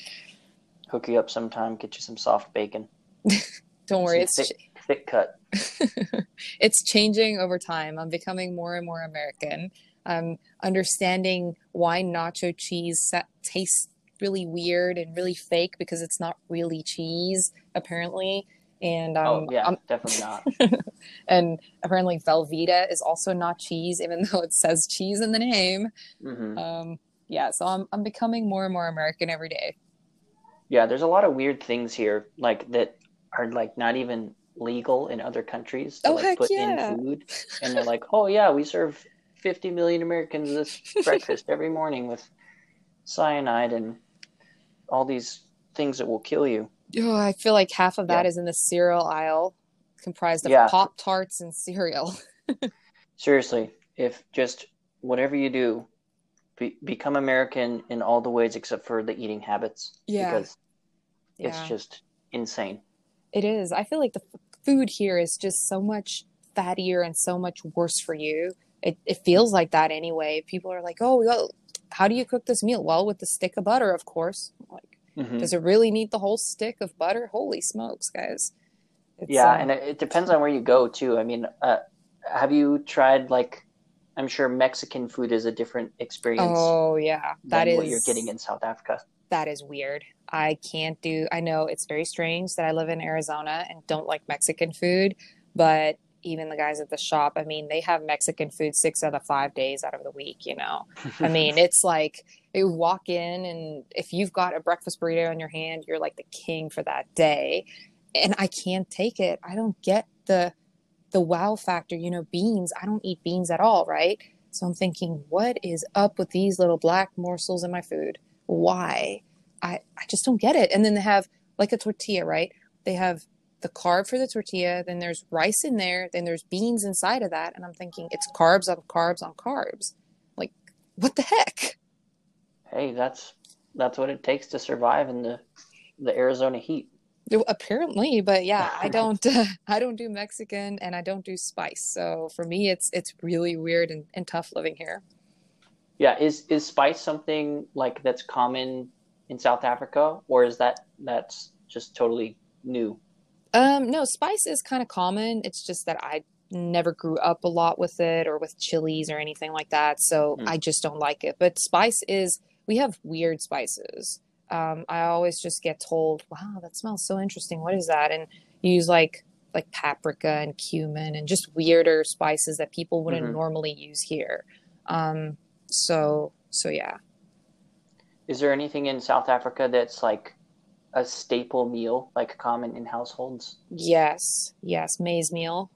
Speaker 1: hook you up sometime, get you some soft bacon.
Speaker 2: Don't worry, it's
Speaker 1: thick, ch- thick cut.
Speaker 2: it's changing over time. I'm becoming more and more American. I'm understanding why nacho cheese tastes really weird and really fake because it's not really cheese apparently and oh,
Speaker 1: um, oh yeah I'm, definitely not
Speaker 2: and apparently velveeta is also not cheese even though it says cheese in the name mm-hmm. um, yeah so I'm, I'm becoming more and more american every day
Speaker 1: yeah there's a lot of weird things here like that are like not even legal in other countries to
Speaker 2: oh,
Speaker 1: like put
Speaker 2: yeah.
Speaker 1: in food and they're like oh yeah we serve 50 million americans this breakfast every morning with cyanide and all these things that will kill you.
Speaker 2: Oh, I feel like half of that yeah. is in the cereal aisle, comprised of yeah. Pop Tarts and cereal.
Speaker 1: Seriously, if just whatever you do, be, become American in all the ways except for the eating habits.
Speaker 2: Yeah.
Speaker 1: Because it's yeah. just insane.
Speaker 2: It is. I feel like the food here is just so much fattier and so much worse for you. It, it feels like that anyway. People are like, oh, well, how do you cook this meal? Well, with the stick of butter, of course. Like, mm-hmm. does it really need the whole stick of butter? Holy smokes, guys!
Speaker 1: It's, yeah, uh, and it, it, depends on where you go too. I mean, uh, have you tried like? I'm sure Mexican food is a different experience.
Speaker 2: Oh yeah, that is
Speaker 1: what you're getting in South Africa.
Speaker 2: That is weird. I can't do. I know it's very strange that I live in Arizona and don't like Mexican food, but even the guys at the shop, I mean, they have Mexican food six out of five days out of the week, you know? I mean, it's like you walk in and if you've got a breakfast burrito in your hand, you're like the king for that day. And I can't take it. I don't get the the wow factor, you know, beans. I don't eat beans at all, right? So I'm thinking, what is up with these little black morsels in my food? Why? I, I just don't get it. And then they have like a tortilla, right? They have the carb for the tortilla, then there's rice in there, then there's beans inside of that. And I'm thinking it's carbs on carbs on carbs. Like, what the heck?
Speaker 1: Hey, that's that's what it takes to survive in the the Arizona heat.
Speaker 2: Apparently, but yeah, I don't uh, I don't do Mexican and I don't do spice. So for me it's it's really weird and, and tough living here.
Speaker 1: Yeah, is is spice something like that's common in South Africa or is that that's just totally new?
Speaker 2: Um, no, spice is kind of common. It's just that I never grew up a lot with it or with chilies or anything like that. So mm. I just don't like it. But spice is, we have weird spices. Um, I always just get told, wow, that smells so interesting. What is that? And you use like, like paprika and cumin and just weirder spices that people wouldn't mm-hmm. normally use here. Um, so, so yeah.
Speaker 1: Is there anything in South Africa that's like a staple meal, like common in households?
Speaker 2: Yes, yes, maize meal.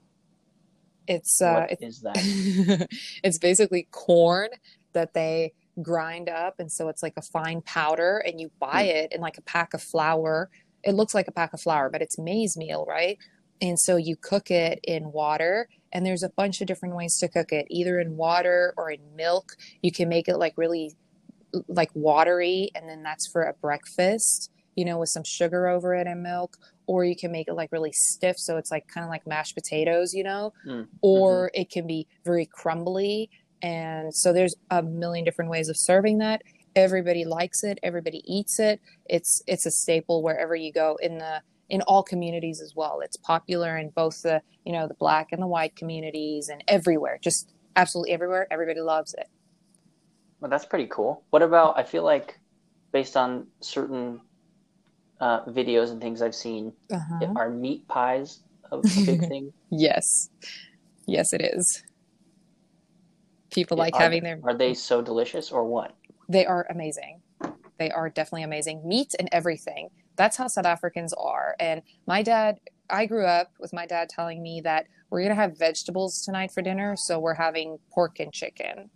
Speaker 2: It's uh,
Speaker 1: What is that?
Speaker 2: it's basically corn that they grind up, and so it's like a fine powder, and you buy
Speaker 1: Hmm.
Speaker 2: it in like a pack of flour. It looks like a pack of flour, but it's maize meal, right? And so you cook it in water, and there's a bunch of different ways to cook it, either in water or in milk. You can make it like really like watery, and then that's for a breakfast, you know, with some sugar over it and milk. Or you can make it like really stiff, so it's like kind of like mashed potatoes, you know.
Speaker 1: Mm,
Speaker 2: Or it can be very crumbly, and so there's a million different ways of serving that. Everybody likes it. Everybody eats it. It's it's a staple wherever you go in the in all communities as well. It's popular in both the you know the black and the white communities and everywhere. Just absolutely everywhere. Everybody loves it.
Speaker 1: Well, that's pretty cool. What about, I feel like based on certain uh, videos and things I've seen,
Speaker 2: Uh-huh.
Speaker 1: are meat pies a, big thing?
Speaker 2: Yes, yes, it is. People like
Speaker 1: are,
Speaker 2: having their.
Speaker 1: Are they so delicious or what?
Speaker 2: They are amazing. They are definitely amazing. Meat and everything. That's how South Africans are. And my dad, I grew up with my dad telling me that we're going to have vegetables tonight for dinner, so we're having pork and chicken.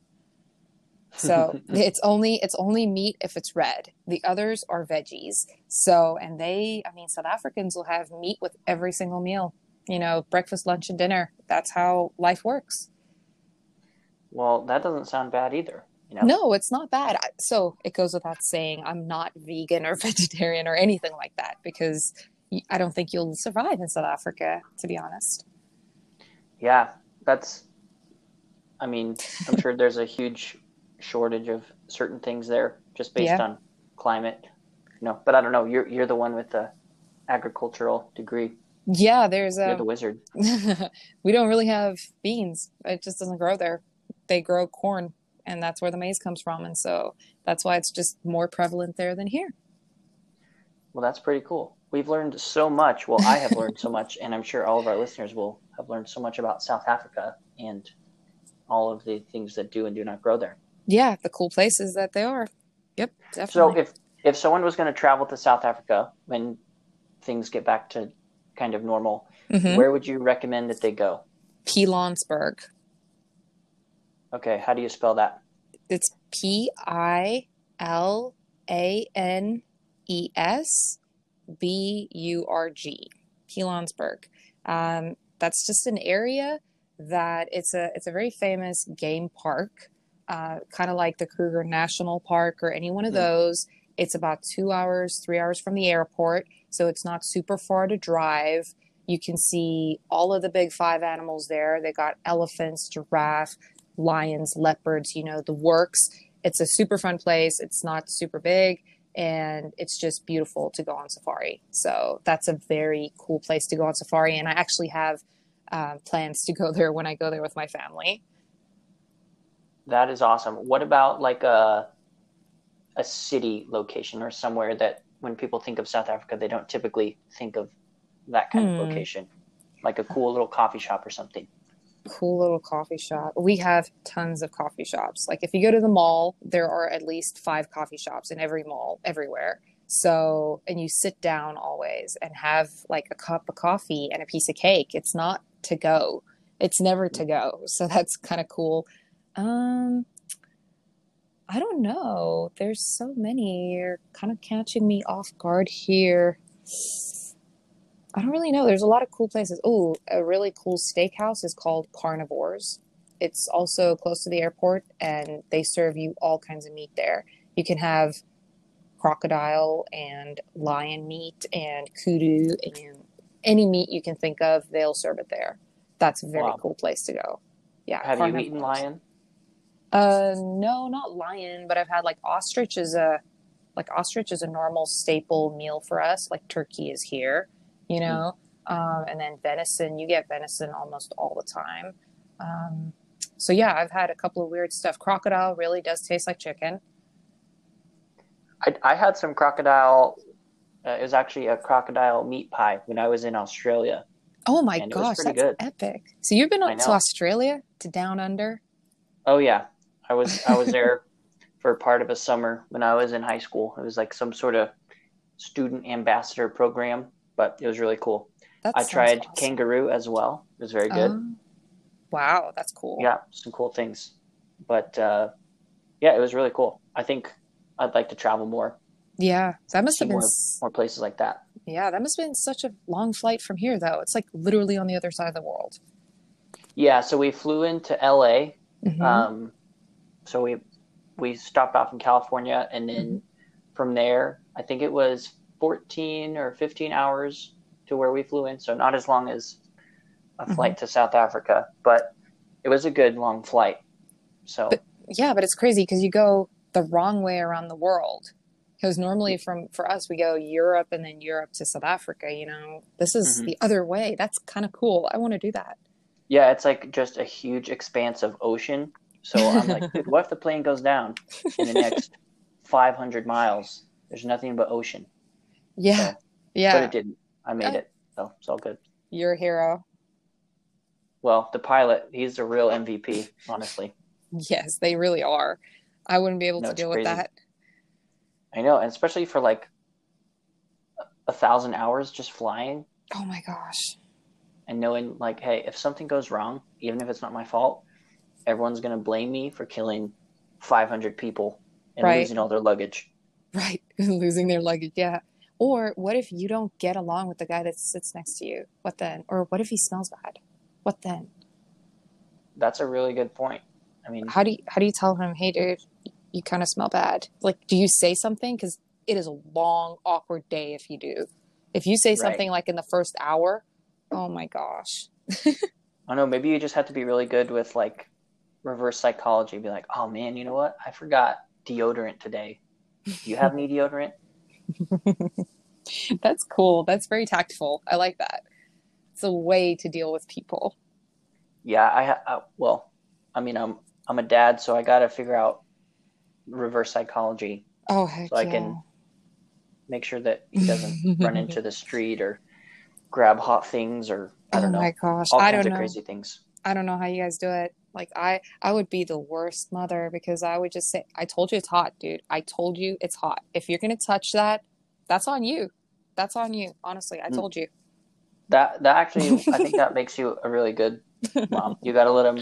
Speaker 2: So it's only it's only meat if it's red. The others are veggies. So and they, I mean, South Africans will have meat with every single meal. You know, breakfast, lunch, and dinner. That's how life works.
Speaker 1: well, that doesn't sound bad either. You know?
Speaker 2: No, it's not bad. So it goes without saying, I'm not vegan or vegetarian or anything like that because I don't think you'll survive in South Africa, to be honest.
Speaker 1: Yeah, that's. I mean, I'm sure there's a huge shortage of certain things there just based
Speaker 2: Yeah.
Speaker 1: on climate. No, but I don't know. You're you're the one with the agricultural degree.
Speaker 2: Yeah, there's
Speaker 1: You're
Speaker 2: a.
Speaker 1: the wizard.
Speaker 2: we don't really have beans. It just doesn't grow there. They grow corn, and that's where the maize comes from. And so that's why it's just more prevalent there than here.
Speaker 1: Well, that's pretty cool. We've learned so much. Well, I have learned so much, and I'm sure all of our listeners will have learned so much about South Africa and all of the things that do and do not grow there.
Speaker 2: Yeah, the cool places that they are. Yep, definitely.
Speaker 1: So, if if someone was going to travel to South Africa when things get back to kind of normal,
Speaker 2: Mhm.
Speaker 1: where would you recommend that they go?
Speaker 2: Pilanesberg.
Speaker 1: Okay, how do you spell that?
Speaker 2: It's P I L A N E S B U R G. Pilanesberg. Um, that's just an area that it's a it's a very famous game park, uh, kind of like the Kruger National Park or any one of
Speaker 1: Mm.
Speaker 2: those. It's about two hours, three hours from the airport, so it's not super far to drive. You can see all of the big five animals there. They got elephants, giraffe, lions, leopards, you know, the works. It's a super fun place. It's not super big and it's just beautiful to go on safari. So that's a very cool place to go on safari. And I actually have uh, plans to go there when I go there with my family.
Speaker 1: That is awesome. What about like a a city location or somewhere that when people think of South Africa, they don't typically think of that kind
Speaker 2: Hmm.
Speaker 1: of location, like a cool little coffee shop or something.
Speaker 2: Cool little coffee shop. We have tons of coffee shops. Like if you go to the mall, there are at least five coffee shops in every mall, everywhere. So, and you sit down always and have like a cup of coffee and a piece of cake. It's not to go. It's never to go. So that's kind of cool. Um, I don't know. There's so many. You're kind of catching me off guard here. I don't really know. There's a lot of cool places. Oh, a really cool steakhouse is called Carnivores. It's also close to the airport, and they serve you all kinds of meat there. You can have crocodile and lion meat and kudu and any meat you can think of, they'll serve it there. That's a very
Speaker 1: Wow.
Speaker 2: cool place to go. Yeah.
Speaker 1: Have you eaten lion?
Speaker 2: Uh, no, not lion, but I've had like ostrich is a like ostrich is a normal staple meal for us. Like turkey is here, you know. Um, and then venison, you get venison almost all the time. Um, so yeah, I've had a couple of weird stuff. Crocodile really does taste like chicken.
Speaker 1: I, I had some crocodile. Uh, it was actually a crocodile meat pie when I was in Australia.
Speaker 2: Oh my
Speaker 1: And it was
Speaker 2: gosh, that's
Speaker 1: good.
Speaker 2: epic. So you've been to. Australia to down under?
Speaker 1: Oh yeah, I was I was there for part of a summer when I was in high school. It was like some sort of student ambassador program, but it was really cool.
Speaker 2: That
Speaker 1: I tried
Speaker 2: awesome.
Speaker 1: kangaroo as well. It was very good.
Speaker 2: Oh, wow, that's cool.
Speaker 1: Yeah, some cool things. But uh, yeah, it was really cool. I think I'd like to travel more,
Speaker 2: Yeah, that must have been.
Speaker 1: more, more places like that.
Speaker 2: Yeah, that must have been such a long flight from here, though. It's like literally on the other side of the world.
Speaker 1: Yeah, so we flew into LA.
Speaker 2: Mhm.
Speaker 1: Um, so we we stopped off in California, and then
Speaker 2: Mm-hmm.
Speaker 1: from there, I think it was 14 or 15 hours to where we flew in. So not as long as a
Speaker 2: Mm-hmm.
Speaker 1: flight to South Africa, but it was a good long flight. So
Speaker 2: But- yeah, but it's crazy because you go the wrong way around the world. Because normally, from for us, we go Europe and then Europe to South Africa. You know, this is
Speaker 1: Mhm.
Speaker 2: the other way. That's kind of cool. I want to do that.
Speaker 1: yeah, it's like just a huge expanse of ocean. So I'm like, dude, what if the plane goes down in the next 500 miles? There's nothing but ocean.
Speaker 2: Yeah,
Speaker 1: So- But it didn't. I made
Speaker 2: Uh,
Speaker 1: it. So it's all good.
Speaker 2: You're a hero.
Speaker 1: Well, the pilot, he's the real MVP, honestly.
Speaker 2: Yes, they really are. I wouldn't be able
Speaker 1: No,
Speaker 2: to deal
Speaker 1: crazy.
Speaker 2: with that.
Speaker 1: I know, and especially for like a thousand hours just flying
Speaker 2: Oh my gosh.
Speaker 1: and knowing, like, hey, if something goes wrong, even if it's not my fault, everyone's gonna blame me for killing 500 people and
Speaker 2: Right.
Speaker 1: losing all their luggage.
Speaker 2: Right. Losing their luggage. Yeah. Or what if you don't get along with the guy that sits next to you? What then? Or what if he smells bad? What then?
Speaker 1: That's a really good point. I mean,
Speaker 2: How do you, how do you tell him, hey, dude, you kind of smell bad? Like, do you say something? Because it is a long, awkward day if you do. If you say
Speaker 1: Right.
Speaker 2: something like in the first hour, oh my gosh.
Speaker 1: I don't know. Maybe you just have to be really good with like reverse psychology. Be like, oh man, you know what? I forgot deodorant today. Do you have any deodorant?
Speaker 2: That's cool. That's very tactful. I like that. It's a way to deal with people.
Speaker 1: Yeah, I, I well, I mean, I'm I'm a dad, so I got to figure out reverse psychology.
Speaker 2: Oh, heck
Speaker 1: So I
Speaker 2: yeah.
Speaker 1: can make sure that he doesn't run into the street or grab hot things or I
Speaker 2: oh
Speaker 1: don't know
Speaker 2: my gosh.
Speaker 1: all
Speaker 2: I
Speaker 1: kinds
Speaker 2: don't
Speaker 1: of
Speaker 2: know.
Speaker 1: crazy things.
Speaker 2: I don't know how you guys do it. Like I I would be the worst mother because I would just say, I told you it's hot, dude. I told you it's hot. If you're gonna touch that, that's on you. That's on you. Honestly, I
Speaker 1: Mm.
Speaker 2: told you.
Speaker 1: That that actually I think that makes you a really good mom. You got to let them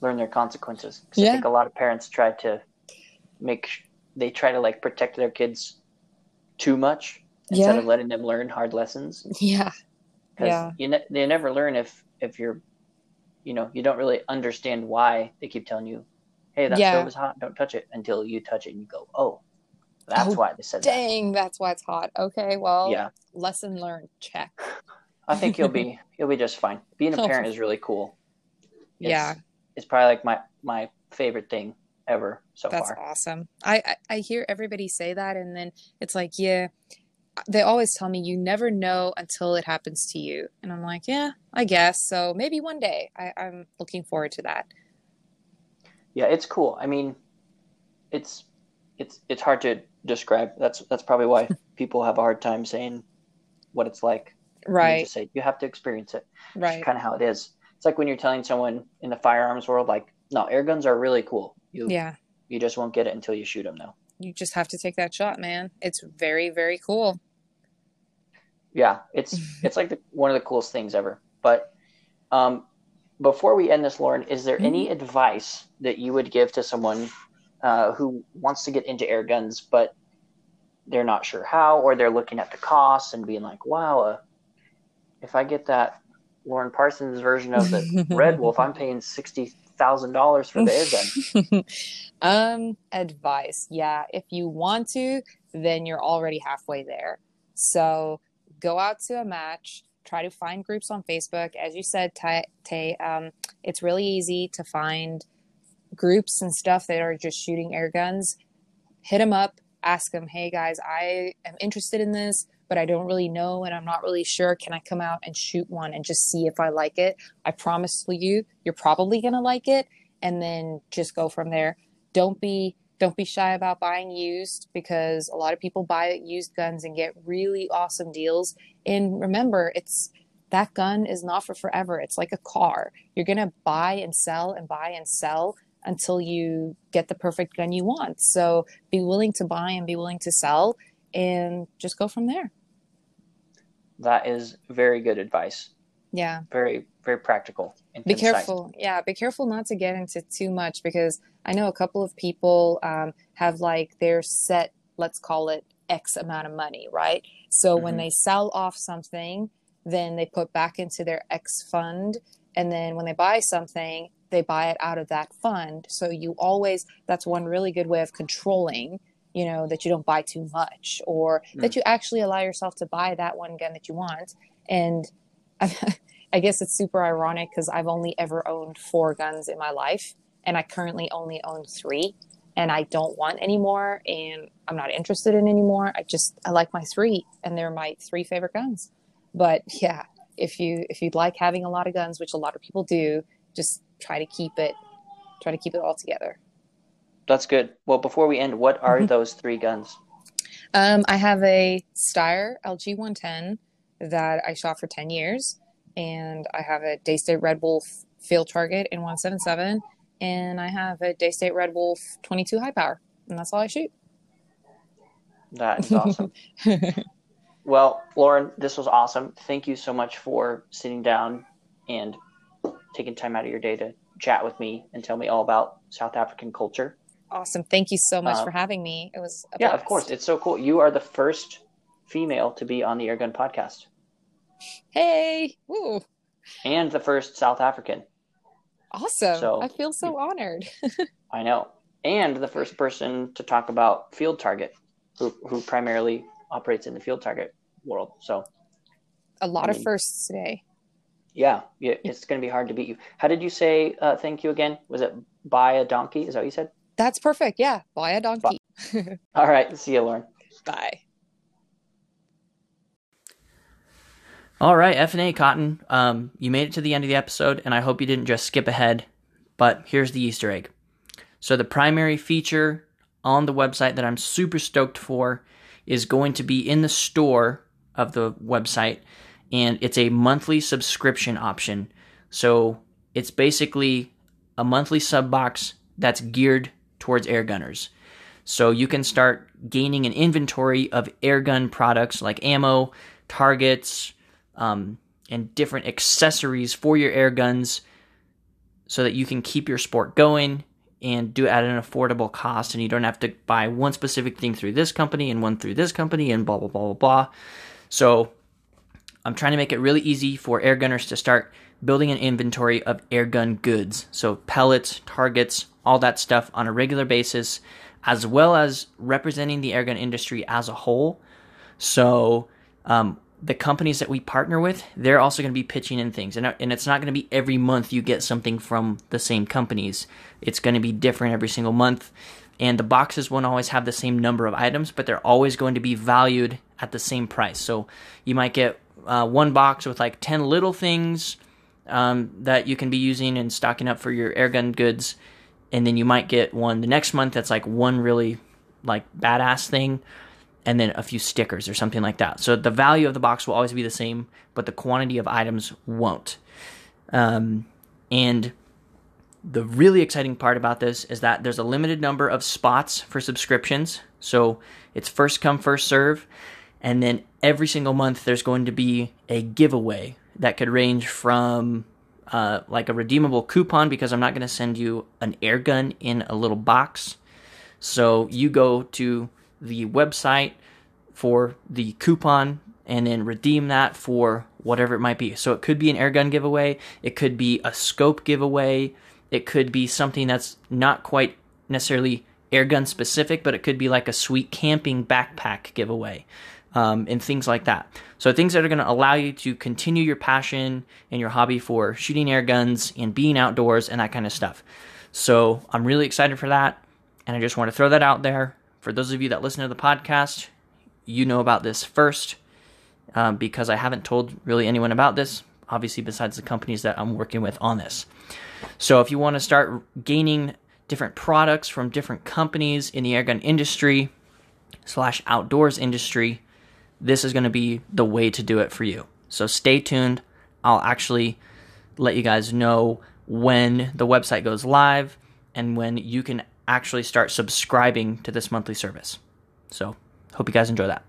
Speaker 1: learn their consequences. 'Cause I think a lot of parents try to make they try to like protect their kids too much instead
Speaker 2: Yeah.
Speaker 1: of letting them learn hard lessons.
Speaker 2: Yeah.
Speaker 1: because
Speaker 2: Yeah.
Speaker 1: you ne- they never learn if if you're you know you don't really understand why they keep telling you hey that
Speaker 2: Yeah.
Speaker 1: stove is hot don't touch it until you touch it and you go oh that's
Speaker 2: Oh,
Speaker 1: why they said
Speaker 2: Dang, that's why it's hot. Okay, well,
Speaker 1: yeah
Speaker 2: lesson learned. Check.
Speaker 1: i think you'll be you'll be just fine being a
Speaker 2: Oh.
Speaker 1: parent is really cool It's-
Speaker 2: Yeah.
Speaker 1: it's probably like my my favorite thing ever so
Speaker 2: That's
Speaker 1: far
Speaker 2: awesome. I, I I hear everybody say that, and then it's like, yeah, they always tell me you never know until it happens to you, and I'm like, yeah, I guess. So maybe one day. I, I'm looking forward to that.
Speaker 1: yeah it's cool i mean it's it's it's hard to describe that's that's probably why people have a hard time saying what it's like You
Speaker 2: Right,
Speaker 1: just say you have to experience it
Speaker 2: right.
Speaker 1: kind of how it is. It's like when you're telling someone in the firearms world, like, no, air guns are really cool. You
Speaker 2: Yeah,
Speaker 1: you just won't get it until you shoot them, though.
Speaker 2: you just have to take that shot, man. It's very, very cool.
Speaker 1: Yeah, it's it's like the, one of the coolest things ever. But um, before we end this, Lauren, is there any advice that you would give to someone uh, who wants to get into air guns, but they're not sure how, or they're looking at the costs and being like, wow, uh, if I get that Lauren Parsons version of the Red Wolf, I'm paying sixty thousand dollars for the air gun.
Speaker 2: um, advice. Yeah, if you want to, then you're already halfway there. So go out to a match. Try to find groups on Facebook. As you said, Tay, um, it's really easy to find groups and stuff that are just shooting air guns. Hit them up. Ask them, hey guys, I am interested in this, but I don't really know and I'm not really sure. Can I come out and shoot one and just see if I like it? I promise you, you're probably gonna like it, and then just go from there. Don't be don't be shy about buying used because a lot of people buy used guns and get really awesome deals. And remember, it's that gun is not for forever. It's like a car. You're gonna buy and sell and buy and sell until you get the perfect gun you want. So be willing to buy and be willing to sell and just go from there.
Speaker 1: That is very good advice.
Speaker 2: Yeah.
Speaker 1: Very, very practical.
Speaker 2: be careful. Yeah. Be careful not to get into too much because I know a couple of people um, have like their set, let's call it X amount of money, right? So mm-hmm. when they sell off something, then they put back into their X fund. And then when they buy something, they buy it out of that fund. So you always, that's one really good way of controlling, you know, that you don't buy too much or mm. that you actually allow yourself to buy that one gun that you want. And I, guess it's super ironic because I've only ever owned four guns in my life and I currently only own three and I don't want anymore and I'm not interested in anymore. I just I like my three and they're my three favorite guns. But yeah, if you if you'd like having a lot of guns, which a lot of people do, just try to keep it try to keep it all together.
Speaker 1: That's good. Well, before we end, what are mm-hmm. those three guns?
Speaker 2: Um, I have a Steyr LG 110 that I shot for 10 years, and I have a Daystate Red Wolf field target in 177, and I have a Daystate Red Wolf 22 high power, and that's all I shoot.
Speaker 1: That is awesome. well, Lauren, this was awesome. Thank you so much for sitting down and taking time out of your day to chat with me and tell me all about South African culture.
Speaker 2: Awesome. Thank you so much um, for having me. It was
Speaker 1: Yeah, blast. of course. It's so cool. You are the first female to be on the Airgun podcast.
Speaker 2: Hey. Woo.
Speaker 1: And the first South African.
Speaker 2: Awesome. So, I feel so honored.
Speaker 1: I know. And the first person to talk about Field Target, who, who primarily operates in the Field Target world. So
Speaker 2: a lot I mean, of firsts today.
Speaker 1: Yeah, yeah it's going to be hard to beat you. How did you say uh, thank you again? Was it buy a donkey? Is that what you said?
Speaker 2: That's perfect. Yeah, buy a donkey.
Speaker 1: All right. See you, Lauren.
Speaker 2: Bye.
Speaker 1: All right, F and A Cotton. Um, you made it to the end of the episode, and I hope you didn't just skip ahead. But here's the Easter egg. So the primary feature on the website that I'm super stoked for is going to be in the store of the website, and it's a monthly subscription option. So it's basically a monthly sub box that's geared towards air gunners. So you can start gaining an inventory of airgun products like ammo, targets, um, and different accessories for your air guns so that you can keep your sport going and do it at an affordable cost and you don't have to buy one specific thing through this company and one through this company and blah blah blah blah blah. So I'm trying to make it really easy for air gunners to start building an inventory of airgun goods. So pellets, targets, all that stuff on a regular basis, as well as representing the airgun industry as a whole. So um, the companies that we partner with, they're also going to be pitching in things. And, and it's not going to be every month you get something from the same companies. It's going to be different every single month. And the boxes won't always have the same number of items, but they're always going to be valued at the same price. So you might get uh, one box with like 10 little things um, that you can be using and stocking up for your airgun goods. And then you might get one the next month that's like one really like badass thing and then a few stickers or something like that. So the value of the box will always be the same, but the quantity of items won't. Um, and the really exciting part about this is that there's a limited number of spots for subscriptions. So it's first come, first serve. And then every single month, there's going to be a giveaway that could range from uh, like a redeemable coupon because I'm not going to send you an air gun in a little box. So you go to the website for the coupon and then redeem that for whatever it might be. So it could be an airgun giveaway, it could be a scope giveaway, it could be something that's not quite necessarily airgun specific, but it could be like a sweet camping backpack giveaway. Um, and things like that. So things that are going to allow you to continue your passion and your hobby for shooting air guns and being outdoors and that kind of stuff. So I'm really excited for that, and I just want to throw that out there. For those of you that listen to the podcast, you know about this first um, because I haven't told really anyone about this, obviously, besides the companies that I'm working with on this. So, if you want to start gaining different products from different companies in the airgun industry slash outdoors industry, this is going to be the way to do it for you. So, stay tuned. I'll actually let you guys know when the website goes live and when you can actually start subscribing to this monthly service. So, hope you guys enjoy that.